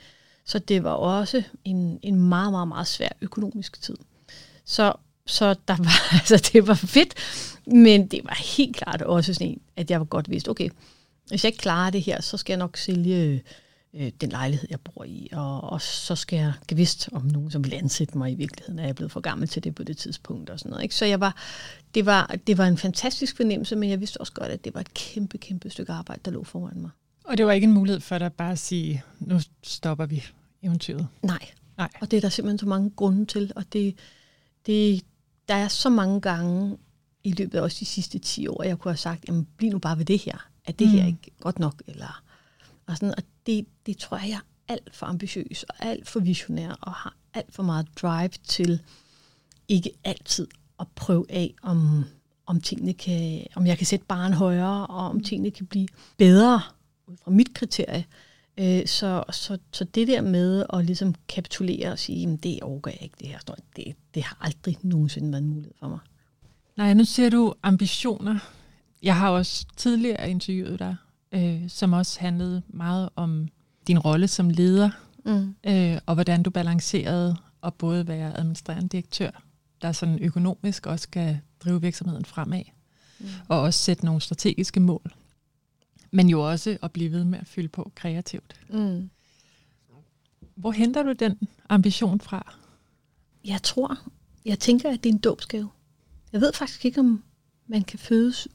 så det var også en, en meget, meget, meget svær økonomisk tid. Så, så der var, *laughs* altså, det var fedt, men det var helt klart også sådan en, at jeg var godt vidst, okay, hvis jeg ikke klarer det her, så skal jeg nok sælge øh, den lejlighed, jeg bor i, og, og så skal jeg gevidst om nogen, som vil ansætte mig i virkeligheden, er jeg blevet for gammel til det på det tidspunkt og sådan noget. Ikke? Så jeg var, det, var, det var en fantastisk fornemmelse, men jeg vidste også godt, at det var et kæmpe, kæmpe stykke arbejde, der lå foran mig. Og det var ikke en mulighed for dig bare at sige, nu stopper vi eventyret? Nej. Nej. Og det er der simpelthen så mange grunde til, og det, det, der er så mange gange i løbet af også de sidste 10 år, jeg kunne have sagt, jamen bliv nu bare ved det her. Er det mm. her ikke godt nok? Eller, og, sådan, og det, det tror jeg, jeg er alt for ambitiøs og alt for visionær og har alt for meget drive til ikke altid at prøve af, om, om tingene kan, om jeg kan sætte barn højere, og om tingene kan blive bedre ud fra mit kriterie. Øh, så, så, så det der med at ligesom kapitulere og sige, at det overgår jeg ikke, det her, det, det har aldrig nogensinde været en mulighed for mig. Nej, nu ser du ambitioner. Jeg har også tidligere interviewet dig, øh, som også handlede meget om din rolle som leder, mm. øh, og hvordan du balancerede at både være administrerende direktør, der sådan økonomisk også skal drive virksomheden fremad, mm. og også sætte nogle strategiske mål, men jo også at blive ved med at fylde på kreativt. Mm. Hvor henter du den ambition fra? Jeg tror, jeg tænker, at det er en dåbsgave. Jeg ved faktisk ikke, om man kan fødes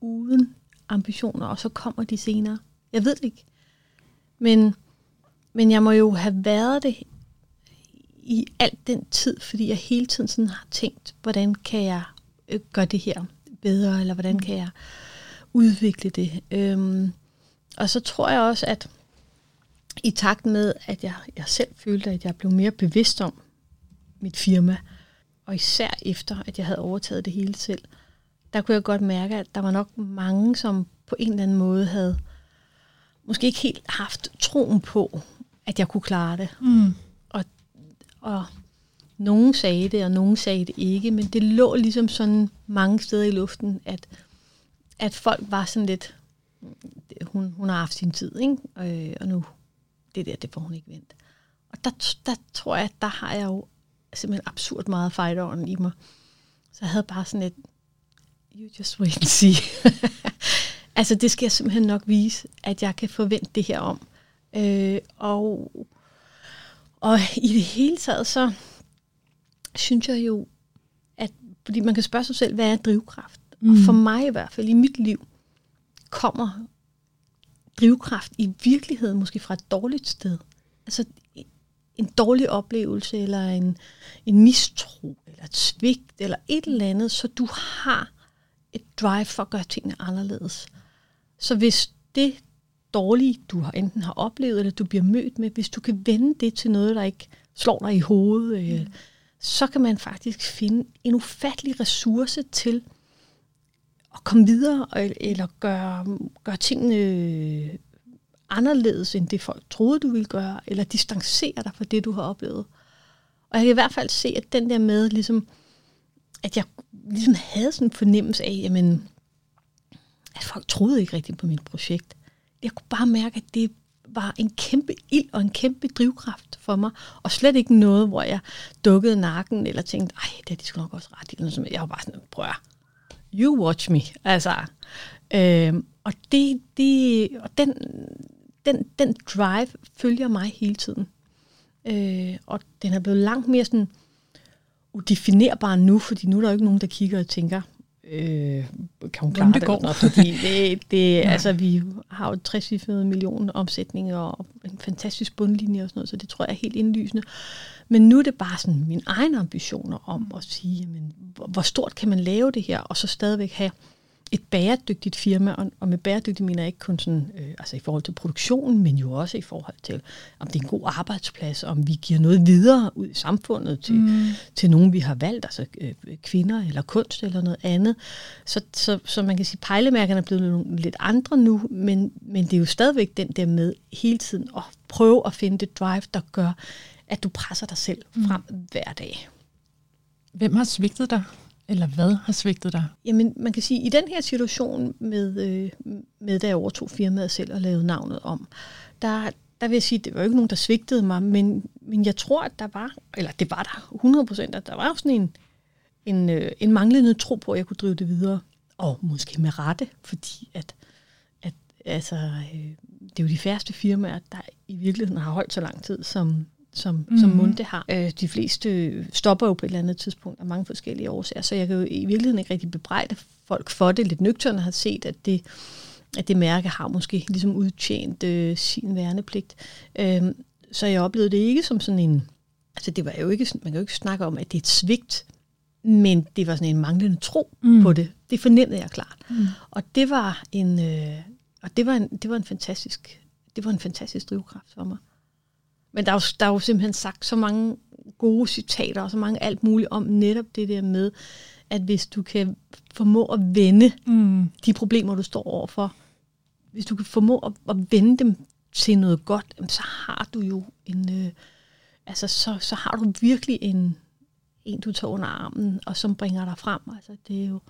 uden ambitioner, og så kommer de senere. Jeg ved det ikke. Men, men jeg må jo have været det i al den tid, fordi jeg hele tiden sådan har tænkt, hvordan kan jeg øh, gøre det her bedre, eller hvordan kan jeg udvikle det. Øhm, og så tror jeg også, at i takt med, at jeg, jeg selv følte, at jeg blev mere bevidst om mit firma, og især efter, at jeg havde overtaget det hele selv, der kunne jeg godt mærke, at der var nok mange, som på en eller anden måde havde måske ikke helt haft troen på, at jeg kunne klare det. Mm. Og, og nogen sagde det, og nogen sagde det ikke, men det lå ligesom sådan mange steder i luften, at, at folk var sådan lidt, mm, hun, hun har haft sin tid, ikke? Øh, og nu, det der, det får hun ikke vendt. Og der, der tror jeg, der har jeg jo simpelthen absurd meget fighteren i mig. Så jeg havde bare sådan et, you just wait and see. *laughs* altså det skal jeg simpelthen nok vise, at jeg kan forvente det her om. Øh, og, og i det hele taget, så synes jeg jo, at fordi man kan spørge sig selv, hvad er drivkraft? Mm. Og for mig i hvert fald, i mit liv, kommer drivkraft i virkeligheden måske fra et dårligt sted. Altså en dårlig oplevelse, eller en, en mistro, eller et svigt, eller et eller andet, så du har et drive for at gøre tingene anderledes. Så hvis det dårlige, du har enten har oplevet, eller du bliver mødt med, hvis du kan vende det til noget, der ikke slår dig i hovedet, øh, mm. så kan man faktisk finde en ufattelig ressource til at komme videre, eller gøre, gøre tingene anderledes, end det folk troede, du ville gøre, eller distancere dig fra det, du har oplevet. Og jeg kan i hvert fald se, at den der med, ligesom, at jeg ligesom havde sådan en fornemmelse af, jamen, at folk troede ikke rigtigt på mit projekt. Jeg kunne bare mærke, at det var en kæmpe ild og en kæmpe drivkraft for mig, og slet ikke noget, hvor jeg dukkede nakken, eller tænkte, ej, det er de sgu nok også ret i. Jeg var bare sådan, prøv at, you watch me. Altså, øh, og det, det, og den, den, den drive følger mig hele tiden. Øh, og den er blevet langt mere sådan udefinerbar nu, fordi nu er der jo ikke nogen, der kigger og tænker, øh, kan hun klare det, det går? Noget, fordi *laughs* det, det, ja. altså, vi har jo 60 millioner omsætninger og en fantastisk bundlinje og sådan noget, så det tror jeg er helt indlysende. Men nu er det bare sådan mine egne ambitioner om at sige, jamen, hvor, stort kan man lave det her, og så stadigvæk have et bæredygtigt firma, og, med bæredygtigt mener jeg ikke kun sådan, øh, altså i forhold til produktionen, men jo også i forhold til, om det er en god arbejdsplads, om vi giver noget videre ud i samfundet til, mm. til nogen, vi har valgt, altså øh, kvinder eller kunst eller noget andet. Så, så, så man kan sige, pejlemærkerne er blevet lidt andre nu, men, men det er jo stadigvæk den der med hele tiden at prøve at finde det drive, der gør, at du presser dig selv mm. frem hver dag. Hvem har svigtet dig? Eller hvad har svigtet dig? Jamen, man kan sige, at i den her situation med, øh, med da jeg overtog firmaet selv og lavede navnet om, der, der vil jeg sige, at det var ikke nogen, der svigtede mig, men, men jeg tror, at der var, eller det var der 100 procent, at der var sådan en, en, øh, en manglende tro på, at jeg kunne drive det videre. Og måske med rette, fordi at, at altså, øh, det er jo de færreste firmaer, der i virkeligheden har holdt så lang tid, som, som, mm. som Munde har. Øh, de fleste stopper jo på et eller andet tidspunkt af mange forskellige årsager, så jeg kan jo i virkeligheden ikke rigtig bebrejde folk for det. Lidt nøgterne har set, at det, at det mærke har måske ligesom udtjent øh, sin værnepligt. Øh, så jeg oplevede det ikke som sådan en... Altså det var jo ikke, man kan jo ikke snakke om, at det er et svigt, men det var sådan en manglende tro mm. på det. Det fornemmede jeg klart. Mm. Og det var en, øh, og det var en, det var en fantastisk, det var en fantastisk drivkraft for mig. Men der er, jo, der er jo simpelthen sagt så mange gode citater og så mange alt muligt om netop det der med, at hvis du kan formå at vende mm. de problemer, du står overfor, hvis du kan formå at, at vende dem til noget godt, så har du jo en, øh, altså så, så har du virkelig en, en, du tager under armen, og som bringer dig frem. Altså det er jo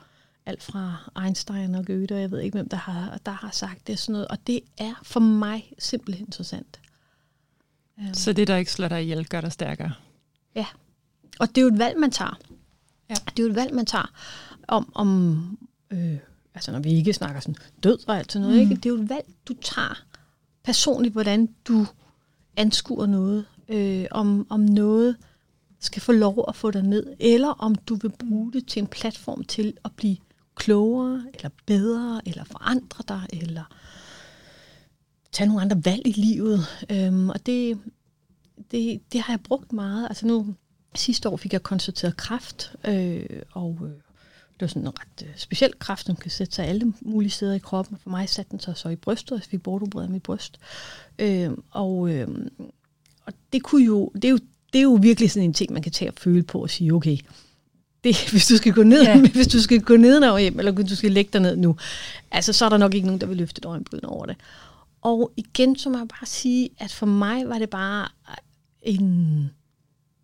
alt fra Einstein og Goethe, og jeg ved ikke, hvem der har, der har sagt det sådan noget. Og det er for mig simpelthen interessant. Um, så det, der ikke slår dig ihjel, gør dig stærkere? Ja. Og det er jo et valg, man tager. Ja. Det er jo et valg, man tager om, om øh, altså når vi ikke snakker sådan død og alt sådan noget, mm. ikke? det er jo et valg, du tager personligt, hvordan du anskuer noget, øh, om, om noget skal få lov at få dig ned, eller om du vil bruge det til en platform til at blive klogere, eller bedre, eller forandre dig, eller tage nogle andre valg i livet. Øhm, og det, det, det har jeg brugt meget. Altså nu, sidste år fik jeg konstateret kræft, øh, og øh, det var sådan en ret øh, speciel kræft, som kan sætte sig alle mulige steder i kroppen. For mig satte den sig så i brystet, og jeg fik bortopereret mit bryst. Øh, og, øh, og det kunne jo, det er jo, det er jo virkelig sådan en ting, man kan tage og føle på og sige, okay, det, *laughs* hvis du skal gå ned, ja. *laughs* hvis du skal gå ned og hjem, eller hvis du skal lægge dig ned nu, altså så er der nok ikke nogen, der vil løfte et øjenbryn over det. Og igen, så må jeg bare sige, at for mig var det bare en...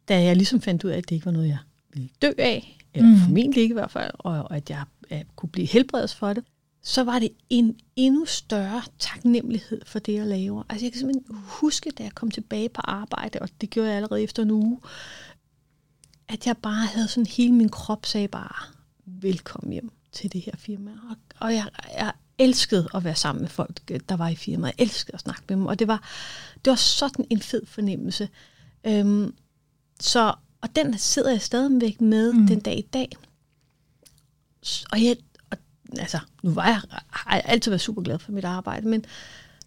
Da jeg ligesom fandt ud af, at det ikke var noget, jeg ville dø af, eller mm. formentlig ikke i hvert fald, og, og at jeg, jeg kunne blive helbredet for det, så var det en endnu større taknemmelighed for det, jeg laver. Altså jeg kan simpelthen huske, da jeg kom tilbage på arbejde, og det gjorde jeg allerede efter en uge, at jeg bare havde sådan, hele min krop sagde bare, velkommen hjem til det her firma. Og, og jeg, jeg elskede at være sammen med folk, der var i firmaet. Jeg elskede at snakke med dem, og det var, det var sådan en fed fornemmelse. Øhm, så, og den sidder jeg stadigvæk med mm. den dag i dag. Og jeg, og, altså, nu var jeg, har jeg altid været super glad for mit arbejde, men,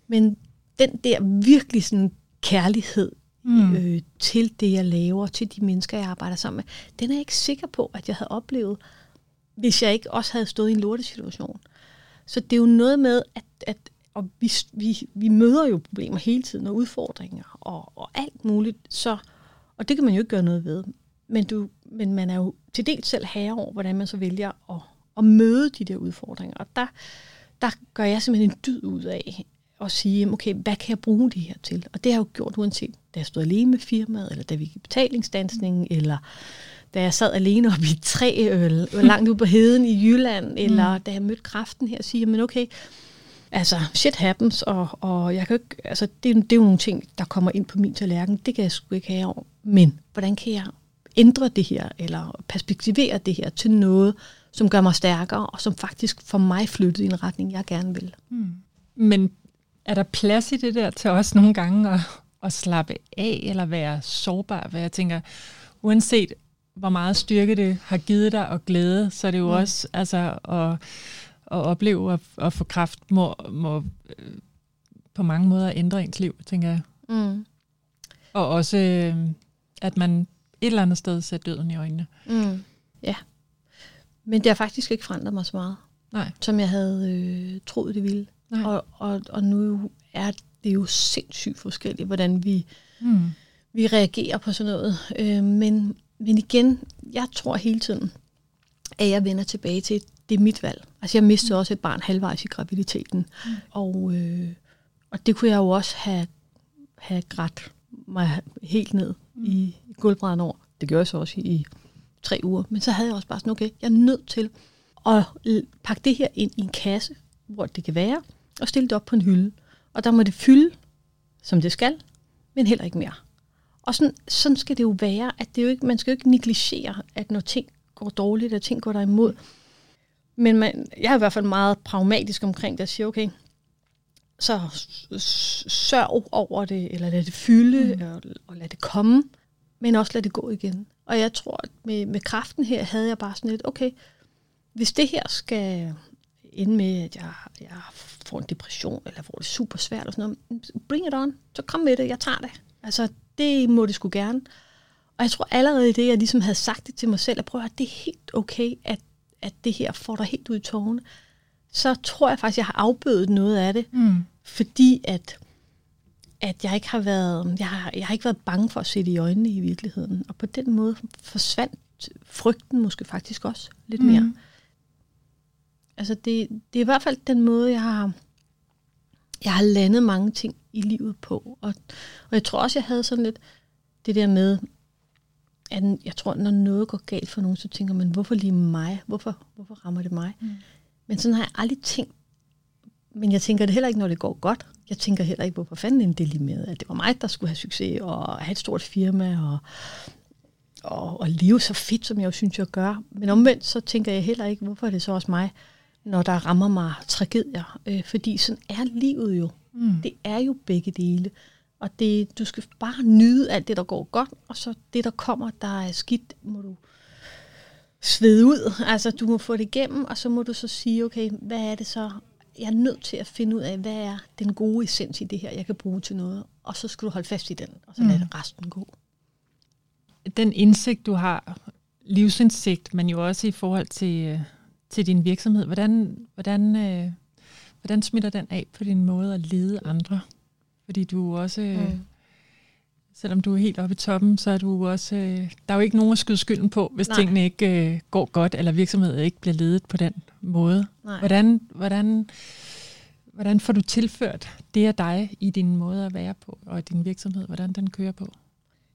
men den der virkelig sådan kærlighed mm. øh, til det, jeg laver, til de mennesker, jeg arbejder sammen med, den er jeg ikke sikker på, at jeg havde oplevet, hvis jeg ikke også havde stået i en lortesituation. Så det er jo noget med, at, at og vi, vi, vi møder jo problemer hele tiden, og udfordringer, og, og alt muligt, så, og det kan man jo ikke gøre noget ved. Men, du, men man er jo til dels selv herre over, hvordan man så vælger at, at møde de der udfordringer. Og der, der gør jeg simpelthen en dyd ud af at sige, okay, hvad kan jeg bruge det her til? Og det har jeg jo gjort uanset, da jeg stod alene med firmaet, eller da vi gik betalingsdansningen, eller da jeg sad alene oppe i tre øl, langt ude på heden i Jylland, mm. eller da jeg mødte kraften her, og sige, men okay, altså shit happens, og, og jeg kan ikke, altså det, det er jo nogle ting, der kommer ind på min tallerken, det kan jeg sgu ikke have over. Men hvordan kan jeg ændre det her, eller perspektivere det her til noget, som gør mig stærkere, og som faktisk får mig flyttet i en retning, jeg gerne vil. Mm. Men er der plads i det der til os nogle gange at, at slappe af, eller være sårbar? Hvad jeg tænker, uanset hvor meget styrke det har givet dig og glæde, så er det jo mm. også altså, at, at opleve at, at få kraft må, må øh, på mange måder ændre ens liv, tænker jeg. Mm. Og også, øh, at man et eller andet sted ser døden i øjnene. Mm. Ja. Men det har faktisk ikke forandret mig så meget, Nej. som jeg havde øh, troet, det ville. Nej. Og, og, og nu er det jo sindssygt forskelligt, hvordan vi, mm. vi reagerer på sådan noget. Øh, men men igen, jeg tror hele tiden, at jeg vender tilbage til, det er mit valg. Altså jeg mistede også et barn halvvejs i graviditeten. Mm. Og, øh, og det kunne jeg jo også have, have grædt mig helt ned mm. i gulvbrænden over. Det gjorde jeg så også i, i tre uger. Men så havde jeg også bare sådan, okay, jeg er nødt til at pakke det her ind i en kasse, hvor det kan være, og stille det op på en hylde. Og der må det fylde, som det skal, men heller ikke mere. Og sådan, sådan skal det jo være, at det jo ikke, man skal jo ikke negligere, at når ting går dårligt, at ting går der imod. Men man, jeg er i hvert fald meget pragmatisk omkring det, og siger, okay, så sørg over det, eller lad det fylde, mm. og, og lad det komme, men også lad det gå igen. Og jeg tror, at med, med kraften her, havde jeg bare sådan lidt, okay, hvis det her skal ende med, at jeg, jeg får en depression, eller får det super svært, og sådan noget, bring it on, så kom med det, jeg tager det. Altså, det må det skulle gerne. Og jeg tror allerede i det, jeg ligesom havde sagt det til mig selv, at prøve at det er helt okay, at, at det her får dig helt ud i tårne. Så tror jeg faktisk, at jeg har afbødet noget af det. Mm. Fordi at, at jeg ikke har været, jeg har, jeg har ikke været bange for at se det i øjnene i virkeligheden. Og på den måde forsvandt frygten måske faktisk også lidt mere. Mm. Altså det, det er i hvert fald den måde, jeg har, jeg har landet mange ting i livet på. Og, og jeg tror også, jeg havde sådan lidt det der med, at jeg tror, når noget går galt for nogen, så tænker man, hvorfor lige mig? Hvorfor, hvorfor rammer det mig? Mm. Men sådan har jeg aldrig tænkt. Men jeg tænker det heller ikke, når det går godt. Jeg tænker heller ikke, hvorfor fanden det lige med, at det var mig, der skulle have succes og have et stort firma. Og og, og leve så fedt, som jeg jo synes, jeg gør. Men omvendt, så tænker jeg heller ikke, hvorfor er det så også mig, når der rammer mig tragedier. Øh, fordi sådan er livet jo. Mm. Det er jo begge dele. Og det, du skal bare nyde alt det, der går godt, og så det, der kommer, der er skidt, må du svede ud. Altså, du må få det igennem, og så må du så sige, okay, hvad er det så? Jeg er nødt til at finde ud af, hvad er den gode essens i det her, jeg kan bruge til noget. Og så skal du holde fast i den, og så lade mm. resten gå. Den indsigt, du har, livsindsigt, men jo også i forhold til, øh, til din virksomhed, hvordan, hvordan, øh, hvordan smitter den af på din måde at lede andre? Fordi du også, mm. selvom du er helt oppe i toppen, så er du også, øh, der er jo ikke nogen at skyde skylden på, hvis Nej. tingene ikke øh, går godt, eller virksomheden ikke bliver ledet på den måde. Nej. Hvordan, hvordan, hvordan får du tilført det af dig i din måde at være på, og din virksomhed, hvordan den kører på?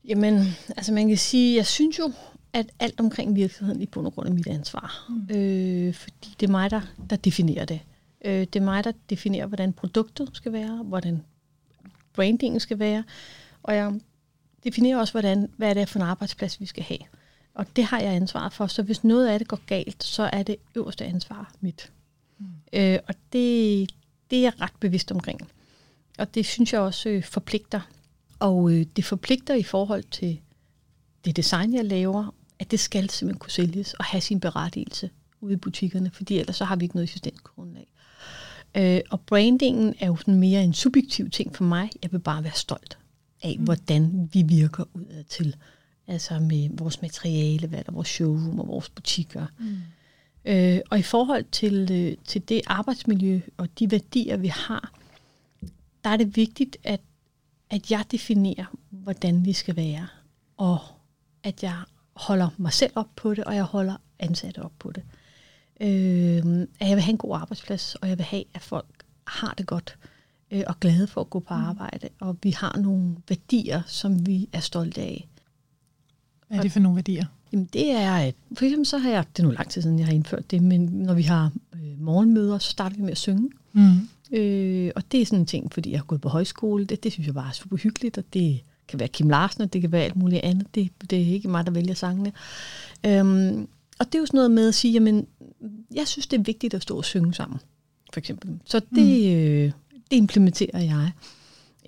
Jamen, altså man kan sige, jeg synes jo, at alt omkring virksomheden i bund og grund er mit ansvar. Mm. Øh, fordi det er mig, der, der definerer det. Øh, det er mig, der definerer, hvordan produktet skal være, hvordan brandingen skal være, og jeg definerer også, hvordan, hvad er det for en arbejdsplads, vi skal have. Og det har jeg ansvar for, så hvis noget af det går galt, så er det øverste ansvar mit. Mm. Øh, og det, det er jeg ret bevidst omkring. Og det synes jeg også øh, forpligter. Og øh, det forpligter i forhold til det design, jeg laver, at det skal simpelthen kunne sælges og have sin berettigelse ude i butikkerne, fordi ellers så har vi ikke noget eksistensgrundlag. Øh, og brandingen er jo sådan mere en subjektiv ting for mig. Jeg vil bare være stolt af, mm. hvordan vi virker udad til. Altså med vores materiale, hvad der vores showroom og vores butikker. Mm. Øh, og i forhold til, øh, til det arbejdsmiljø og de værdier, vi har, der er det vigtigt, at, at jeg definerer, hvordan vi skal være. Og at jeg holder mig selv op på det, og jeg holder ansatte op på det. Øh, at jeg vil have en god arbejdsplads, og jeg vil have, at folk har det godt øh, og glade for at gå på mm. arbejde, og vi har nogle værdier, som vi er stolte af. Hvad er det for nogle værdier? Jamen det er, at for eksempel så har jeg, det er nu lang tid siden, jeg har indført det, men når vi har øh, morgenmøder, så starter vi med at synge. Mm. Øh, og det er sådan en ting, fordi jeg har gået på højskole, det, det synes jeg bare er super hyggeligt, og det kan være Kim Larsen, og det kan være alt muligt andet. Det, det er ikke mig, der vælger sangene. Øhm, og det er jo sådan noget med at sige, jamen, jeg synes, det er vigtigt at stå og synge sammen, for eksempel. Så det, mm. øh, det implementerer jeg.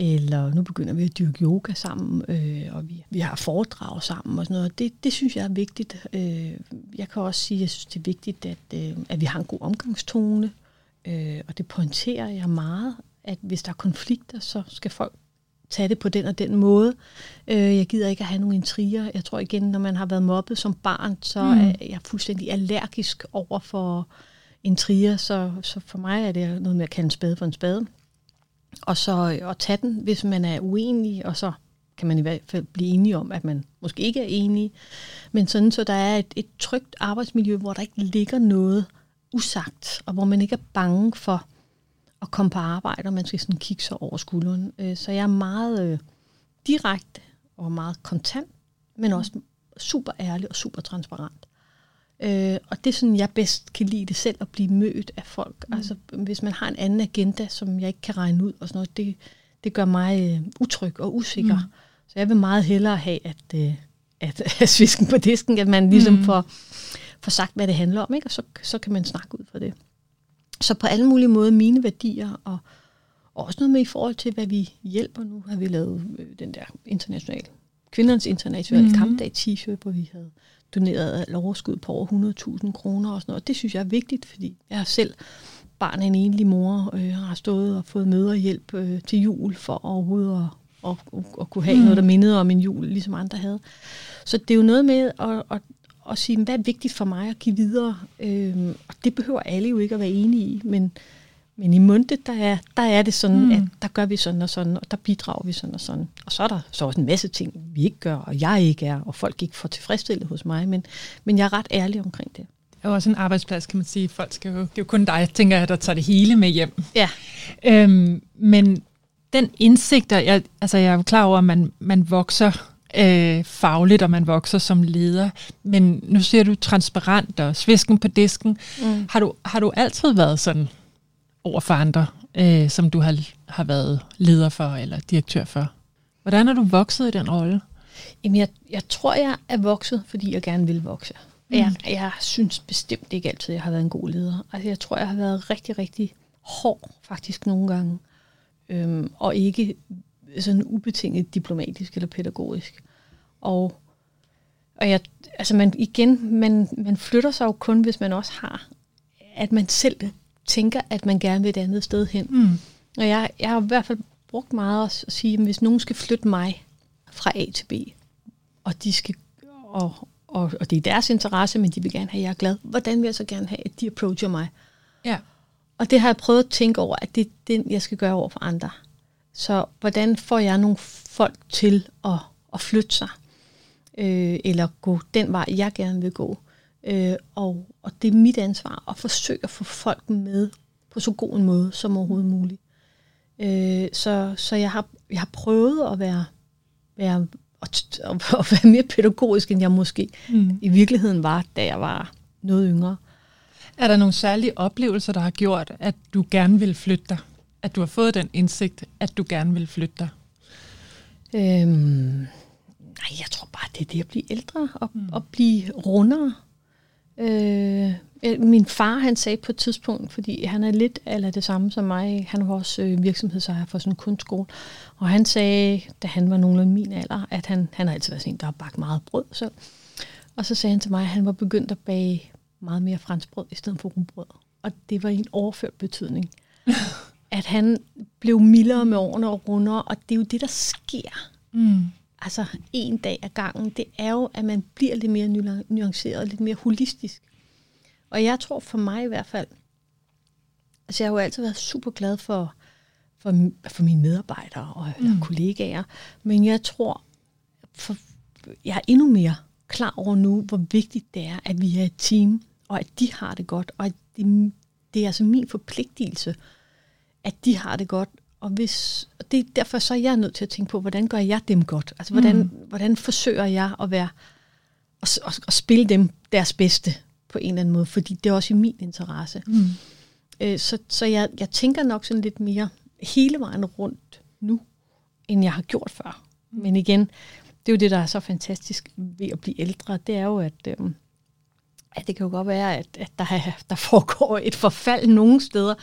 Eller nu begynder vi at dyrke yoga sammen, øh, og vi, vi har foredrag sammen og sådan noget. Det, det synes jeg er vigtigt. Øh, jeg kan også sige, at jeg synes, det er vigtigt, at, øh, at vi har en god omgangstone. Øh, og det pointerer jeg meget, at hvis der er konflikter, så skal folk tage det på den og den måde. Øh, jeg gider ikke at have nogle intriger. Jeg tror igen, når man har været mobbet som barn, så mm. er jeg fuldstændig allergisk over for intriger. Så, så for mig er det noget med at kalde en spade for en spade. Og så at tage den, hvis man er uenig, og så kan man i hvert fald blive enige om, at man måske ikke er enige. Men sådan, så der er et, et trygt arbejdsmiljø, hvor der ikke ligger noget usagt, og hvor man ikke er bange for, at komme på arbejde, og man skal sådan kigge sig over skulderen. Øh, så jeg er meget øh, direkte og meget kontant, men også super ærlig og super transparent. Øh, og det er sådan, jeg bedst kan lide det selv, at blive mødt af folk. Mm. Altså, hvis man har en anden agenda, som jeg ikke kan regne ud, og sådan noget, det, det gør mig øh, utryg og usikker. Mm. Så jeg vil meget hellere have, at, øh, at, *laughs* at svisken på disken, at man ligesom mm. får, får sagt, hvad det handler om, ikke? og så, så kan man snakke ud fra det. Så på alle mulige måder mine værdier, og, og også noget med i forhold til, hvad vi hjælper. Nu har vi lavet øh, den der international, kvindernes internationale mm-hmm. kampdag t-shirt, hvor vi havde doneret et overskud på over 100.000 kroner og sådan noget. Det synes jeg er vigtigt, fordi jeg selv barn af en enlig mor, øh, har stået og fået møderhjælp øh, til jul for overhovedet at, at, at, at kunne have mm. noget, der mindede om en jul, ligesom andre havde. Så det er jo noget med at, at, og sige, hvad er vigtigt for mig at give videre. Øhm, og det behøver alle jo ikke at være enige i, men, men i Munde, der er, der er det sådan, mm. at der gør vi sådan og sådan, og der bidrager vi sådan og sådan. Og så er der så også en masse ting, vi ikke gør, og jeg ikke er, og folk ikke får tilfredsstillet hos mig, men, men jeg er ret ærlig omkring det. Det er jo også en arbejdsplads, kan man sige. Folk skal jo, det er jo kun dig, tænker jeg, der tager det hele med hjem. Ja. Øhm, men den indsigt, jeg, altså jeg er jo klar over, at man, man vokser øh, fagligt, og man vokser som leder. Men nu ser du transparent og svisken på disken. Mm. Har, du, har du altid været sådan over for andre, øh, som du har, har været leder for eller direktør for? Hvordan er du vokset i den rolle? Jamen, jeg, jeg tror, jeg er vokset, fordi jeg gerne vil vokse. Mm. Jeg, jeg synes bestemt ikke altid, at jeg har været en god leder. Altså, jeg tror, jeg har været rigtig, rigtig hård, faktisk nogle gange. Øhm, og ikke sådan ubetinget diplomatisk eller pædagogisk. Og, og jeg, altså man, igen, man, man flytter sig jo kun, hvis man også har, at man selv tænker, at man gerne vil et andet sted hen. Mm. Og jeg, jeg har i hvert fald brugt meget at sige, at hvis nogen skal flytte mig fra A til B, og de skal, og, og, og det er deres interesse, men de vil gerne have, at jeg er glad. Hvordan vil jeg så gerne have, at de approacher mig? Ja. Og det har jeg prøvet at tænke over, at det er det, jeg skal gøre over for andre. Så hvordan får jeg nogle folk til at, at flytte sig? Øh, eller gå den vej, jeg gerne vil gå? Øh, og, og det er mit ansvar at forsøge at få folk med på så god en måde som overhovedet muligt. Øh, så så jeg, har, jeg har prøvet at være, være at, at være mere pædagogisk, end jeg måske mm. i virkeligheden var, da jeg var noget yngre. Er der nogle særlige oplevelser, der har gjort, at du gerne vil flytte dig? At du har fået den indsigt, at du gerne vil flytte dig? Øhm, nej, jeg tror bare, det er det at blive ældre og, mm. og blive rundere. Øh, min far, han sagde på et tidspunkt, fordi han er lidt eller det samme som mig, han var også øh, virksomhedsejer for sådan en kunstskole, og han sagde, da han var nogenlunde min alder, at han, han har altid været sådan en, der har bagt meget brød selv. Og så sagde han til mig, at han var begyndt at bage meget mere franskbrød i stedet for rugbrød. Og det var i en overført betydning. *laughs* at han blev mildere med årene og rundere, og det er jo det, der sker. Mm. Altså en dag ad gangen, det er jo, at man bliver lidt mere nuanceret, lidt mere holistisk. Og jeg tror for mig i hvert fald, altså jeg har jo altid været super glad for, for, for mine medarbejdere og mm. kollegaer, men jeg tror, for, jeg er endnu mere klar over nu, hvor vigtigt det er, at vi er et team, og at de har det godt, og at det, det er altså min forpligtelse, at de har det godt. Og hvis, og det, derfor så er jeg nødt til at tænke på, hvordan gør jeg dem godt? Altså, hvordan, mm. hvordan forsøger jeg at være at, at, at spille dem deres bedste på en eller anden måde, fordi det er også i min interesse. Mm. Øh, så så jeg, jeg tænker nok sådan lidt mere hele vejen rundt nu, end jeg har gjort før. Mm. Men igen, det er jo det, der er så fantastisk ved at blive ældre, det er jo, at, øh, at det kan jo godt være, at, at der, er, *laughs* der foregår et forfald nogle steder,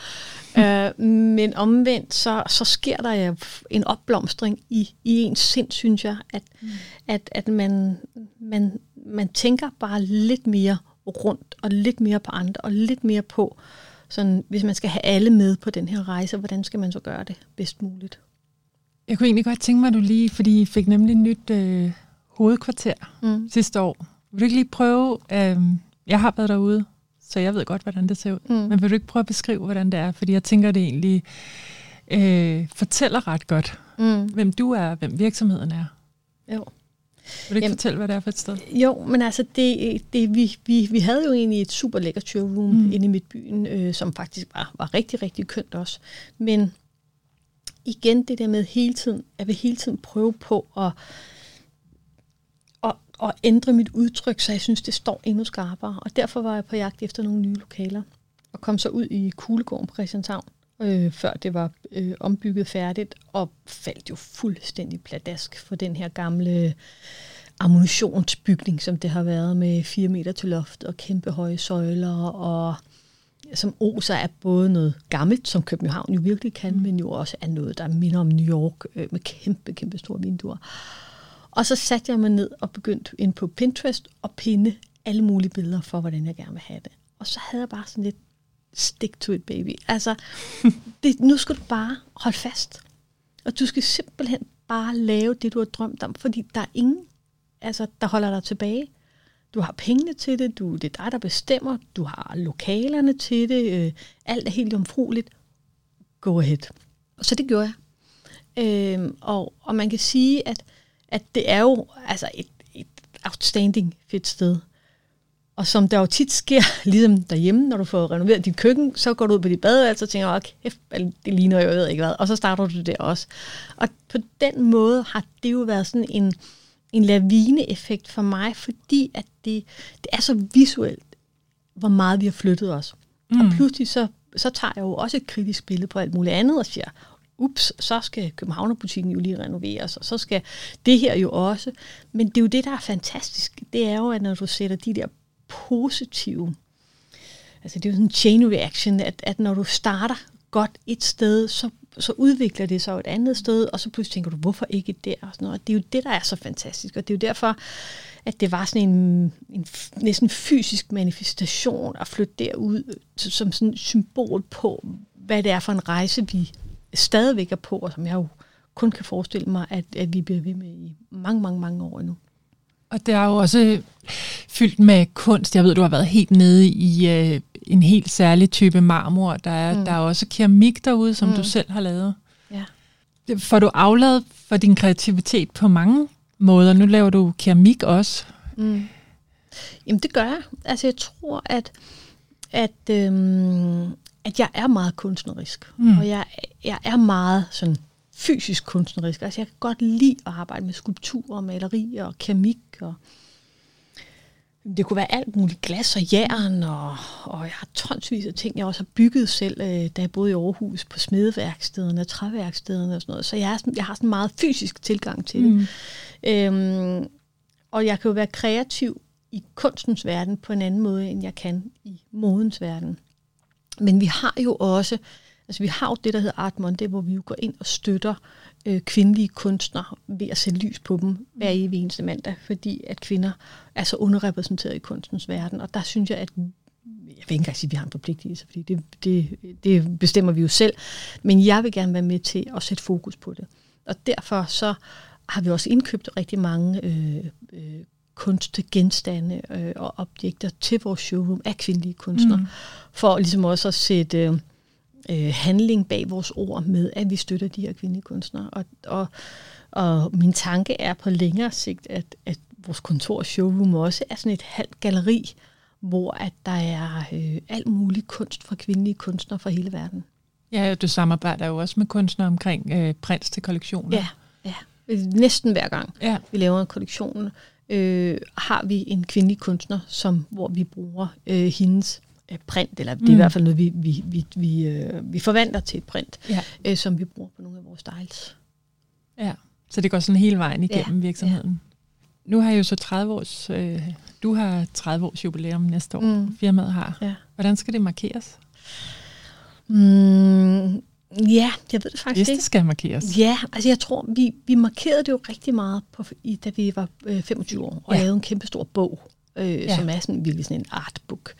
*laughs* øh, men omvendt, så, så sker der jo en opblomstring i, i ens sind, synes jeg, at, mm. at, at man, man, man tænker bare lidt mere rundt, og lidt mere på andre, og lidt mere på, sådan, hvis man skal have alle med på den her rejse, hvordan skal man så gøre det bedst muligt? Jeg kunne egentlig godt tænke mig, at du lige, fordi I fik nemlig et nyt øh, hovedkvarter mm. sidste år. Vil du ikke lige prøve, øh, jeg har været derude, så jeg ved godt, hvordan det ser ud, mm. men vil du ikke prøve at beskrive, hvordan det er? Fordi jeg tænker, det egentlig øh, fortæller ret godt, mm. hvem du er, hvem virksomheden er. Jo. Vil du ikke Jamen, fortælle, hvad det er for et sted? Jo, men altså, det, det, vi, vi, vi havde jo egentlig et super lækker showroom mm. inde i midtbyen, øh, som faktisk var, var rigtig, rigtig kønt også. Men igen det der med hele tiden, jeg vil hele tiden prøve på at, at ændre mit udtryk, så jeg synes, det står endnu skarpere. Og derfor var jeg på jagt efter nogle nye lokaler, og kom så ud i Kuglegården på Christianshavn, øh, før det var øh, ombygget færdigt, og faldt jo fuldstændig pladask for den her gamle ammunitionsbygning, som det har været med 4 meter til loft og kæmpe høje søjler, og som oser er både noget gammelt, som København jo virkelig kan, mm. men jo også er noget, der minder om New York, øh, med kæmpe, kæmpe store vinduer. Og så satte jeg mig ned og begyndte ind på Pinterest og pinde alle mulige billeder for, hvordan jeg gerne vil have det. Og så havde jeg bare sådan lidt, stick to it, baby. Altså, *laughs* det, nu skal du bare holde fast. Og du skal simpelthen bare lave det, du har drømt om, fordi der er ingen, altså, der holder dig tilbage. Du har pengene til det, du, det er dig, der bestemmer, du har lokalerne til det, øh, alt er helt omfrueligt. Go ahead. Så det gjorde jeg. Øh, og, og man kan sige, at, at det er jo altså et, et outstanding fedt sted. Og som der jo tit sker, *laughs* ligesom derhjemme, når du får renoveret dit køkken, så går du ud på dit badeværelse og tænker, okay, det ligner jeg ved ikke hvad, og så starter du det også. Og på den måde har det jo været sådan en, en lavine-effekt for mig, fordi at det, det er så visuelt, hvor meget vi har flyttet os. Mm. Og pludselig så, så tager jeg jo også et kritisk billede på alt muligt andet og siger, ups, så skal Københavnerbutikken jo lige renoveres, og så skal det her jo også. Men det er jo det, der er fantastisk. Det er jo, at når du sætter de der positive, altså det er jo sådan en chain reaction, at, at når du starter godt et sted, så, så udvikler det sig et andet sted, og så pludselig tænker du, hvorfor ikke der? Og sådan noget. Det er jo det, der er så fantastisk, og det er jo derfor, at det var sådan en, en næsten fysisk manifestation at flytte derud, som sådan et symbol på, hvad det er for en rejse, vi stadigvæk er på, og som jeg jo kun kan forestille mig, at, at vi bliver ved med i mange, mange, mange år endnu. Og det er jo også fyldt med kunst. Jeg ved, du har været helt nede i øh, en helt særlig type marmor. Der er, mm. der er også keramik derude, som mm. du selv har lavet. Ja. Får du afladet for din kreativitet på mange måder? Nu laver du keramik også. Mm. Jamen det gør jeg. Altså jeg tror, at, at, øhm, at jeg er meget kunstnerisk. Mm. Og jeg, jeg er meget sådan fysisk kunstnerisk. Altså jeg kan godt lide at arbejde med skulpturer, malerier og keramik. Og det kunne være alt muligt glas og jern, og, og jeg har tonsvis af ting, jeg også har bygget selv, øh, da jeg boede i Aarhus på smedeværkstederne træværkstederne og sådan noget. Så jeg, er sådan, jeg har sådan meget fysisk tilgang til det. Mm. Øhm, og jeg kan jo være kreativ i kunstens verden på en anden måde, end jeg kan i modens verden. Men vi har jo også, altså vi har jo det, der hedder Art Monday, hvor vi jo går ind og støtter øh, kvindelige kunstnere ved at sætte lys på dem hver evig eneste mandag, fordi at kvinder er så underrepræsenteret i kunstens verden. Og der synes jeg, at jeg vil ikke engang sige, at vi har en forpligtelse, fordi det, det, det bestemmer vi jo selv. Men jeg vil gerne være med til at sætte fokus på det. Og derfor så har vi også indkøbt rigtig mange øh, øh, kunstgenstande øh, og objekter til vores showroom af kvindelige kunstnere, mm. for ligesom også at sætte øh, handling bag vores ord med, at vi støtter de her kvindelige kunstnere. Og, og, og min tanke er på længere sigt, at, at vores kontor showroom også er sådan et halvt galeri, hvor at der er øh, alt mulig kunst fra kvindelige kunstnere fra hele verden. Ja, du samarbejder jo også med kunstnere omkring øh, prins til kollektioner. Ja, ja. Næsten hver gang ja. vi laver en kollektion, øh, har vi en kvindelig kunstner, som hvor vi bruger øh, hendes øh, print, eller det er mm. i hvert fald noget, vi, vi, vi, vi, øh, vi forvandler til et print, ja. øh, som vi bruger på nogle af vores styles. Ja, så det går sådan hele vejen igennem ja. virksomheden. Ja. Nu har jeg jo så 30 års, øh, du har 30 års jubilæum næste år, mm. firmaet har. Ja. Hvordan skal det markeres? Mm, Ja, jeg ved det faktisk Hvis ikke. det skal markeres. Ja, altså jeg tror, vi, vi markerede det jo rigtig meget, på, i, da vi var øh, 25 år, og ja. lavede en kæmpe stor bog, øh, ja. som er sådan virkelig sådan en artbook.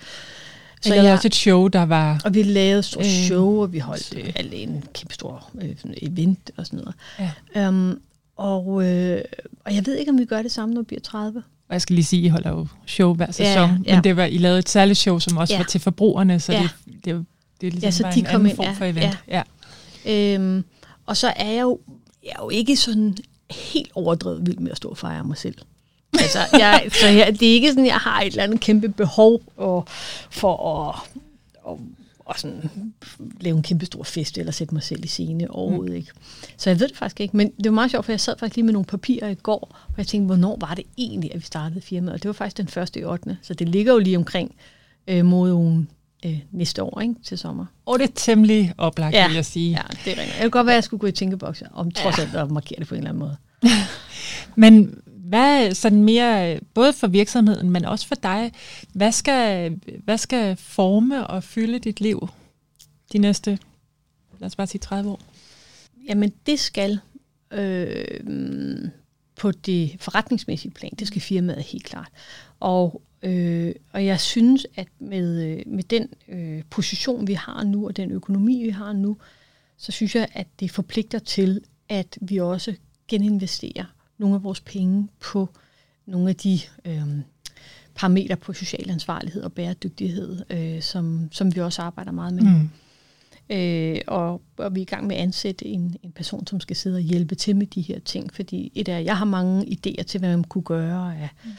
Så jeg lavede også et show, der var... Og vi lavede et stort øh, show, og vi holdt øh, alene en kæmpe stor øh, event og sådan noget. Ja. Um, og, øh, og jeg ved ikke, om vi gør det samme, når vi bliver 30. Og jeg skal lige sige, I holder jo show hver sæson, ja, ja. men det var, I lavede et særligt show, som også ja. var til forbrugerne, så ja. det, det, det er ligesom ja, så de en kom anden ind, form for event. Ja. ja. Øhm, og så er jeg jo, jeg er jo ikke sådan helt overdrevet vild med at stå og fejre mig selv. Altså, jeg, så jeg, det er ikke sådan, jeg har et eller andet kæmpe behov og, for at og, og sådan, lave en kæmpe stor fest eller sætte mig selv i scene overhovedet mm. ikke. Så jeg ved det faktisk ikke, men det var meget sjovt, for jeg sad faktisk lige med nogle papirer i går, og jeg tænkte, hvornår var det egentlig, at vi startede firmaet? Og det var faktisk den første i 8. Så det ligger jo lige omkring øh, modeugen øh, næste år ikke, til sommer. Og det er temmelig oplagt, ja. vil jeg sige. Ja, det er rent. Jeg kunne godt være, at jeg skulle gå i tænkeboks, om trods alt at markere det på en eller anden måde. *laughs* men hvad sådan mere, både for virksomheden, men også for dig, hvad skal, hvad skal forme og fylde dit liv de næste, lad os bare sige 30 år? Jamen det skal øh, på det forretningsmæssige plan, det skal firmaet helt klart. Og Øh, og jeg synes, at med, øh, med den øh, position, vi har nu, og den økonomi, vi har nu, så synes jeg, at det forpligter til, at vi også geninvesterer nogle af vores penge på nogle af de øh, parametre på social ansvarlighed og bæredygtighed, øh, som, som vi også arbejder meget med. Mm. Øh, og, og vi er i gang med at ansætte en, en person, som skal sidde og hjælpe til med de her ting, fordi et er, jeg har mange idéer til, hvad man kunne gøre af mm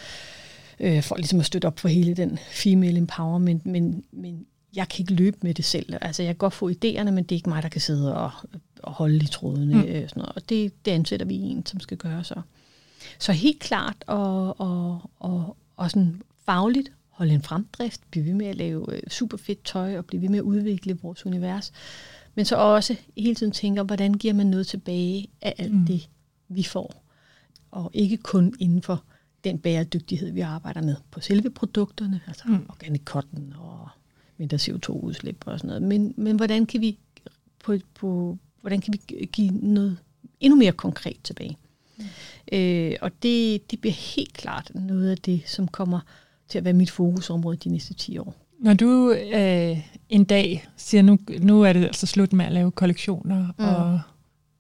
øh, for ligesom at støtte op for hele den female empowerment, men, men jeg kan ikke løbe med det selv. Altså, jeg kan godt få idéerne, men det er ikke mig, der kan sidde og, og holde i trådene. Mm. Øh, sådan noget. Og det, det ansætter vi en, som skal gøre så. Så helt klart, og, og, og, og sådan fagligt holde en fremdrift, blive ved med at lave øh, super fedt tøj, og blive ved med at udvikle vores univers. men så også hele tiden tænker, hvordan giver man noget tilbage af alt mm. det, vi får. Og ikke kun inden for den bæredygtighed, vi arbejder med på selve produkterne, altså mm. organic cotton og mindre CO2-udslip og sådan noget, men, men hvordan kan vi på, på, hvordan kan vi give noget endnu mere konkret tilbage? Mm. Øh, og det, det bliver helt klart noget af det, som kommer til at være mit fokusområde de næste 10 år. Når du øh, en dag siger, nu, nu er det altså slut med at lave kollektioner, mm. og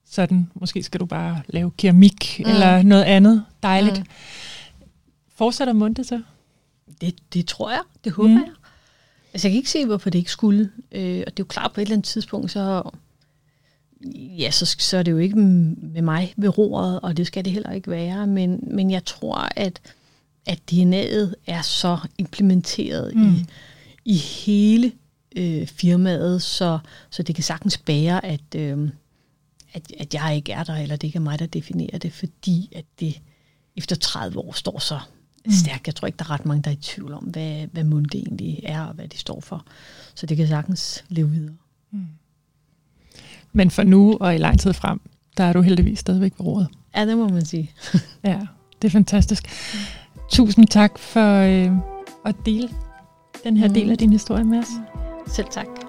sådan, måske skal du bare lave keramik mm. eller noget andet dejligt. Mm. Fortsætter Munde så? Det, det tror jeg, det håber mm. jeg. Altså jeg kan ikke se, hvorfor det ikke skulle. Øh, og det er jo klart, på et eller andet tidspunkt, så, ja, så, så er det jo ikke med mig ved roret, og det skal det heller ikke være. Men, men jeg tror, at, at DNA'et er så implementeret mm. i, i hele øh, firmaet, så, så det kan sagtens bære, at, øh, at, at jeg ikke er der, eller det ikke er mig, der definerer det, fordi at det efter 30 år står så. Stærkt. Jeg tror ikke, der er ret mange, der er i tvivl om, hvad, hvad Munde egentlig er, og hvad de står for. Så det kan sagtens leve videre. Mm. Men for nu og i lang tid frem, der er du heldigvis stadigvæk ved rådet. Ja, det må man sige. *laughs* ja, det er fantastisk. Mm. Tusind tak for øh, at dele den her mm. del af din historie med os. Selv tak.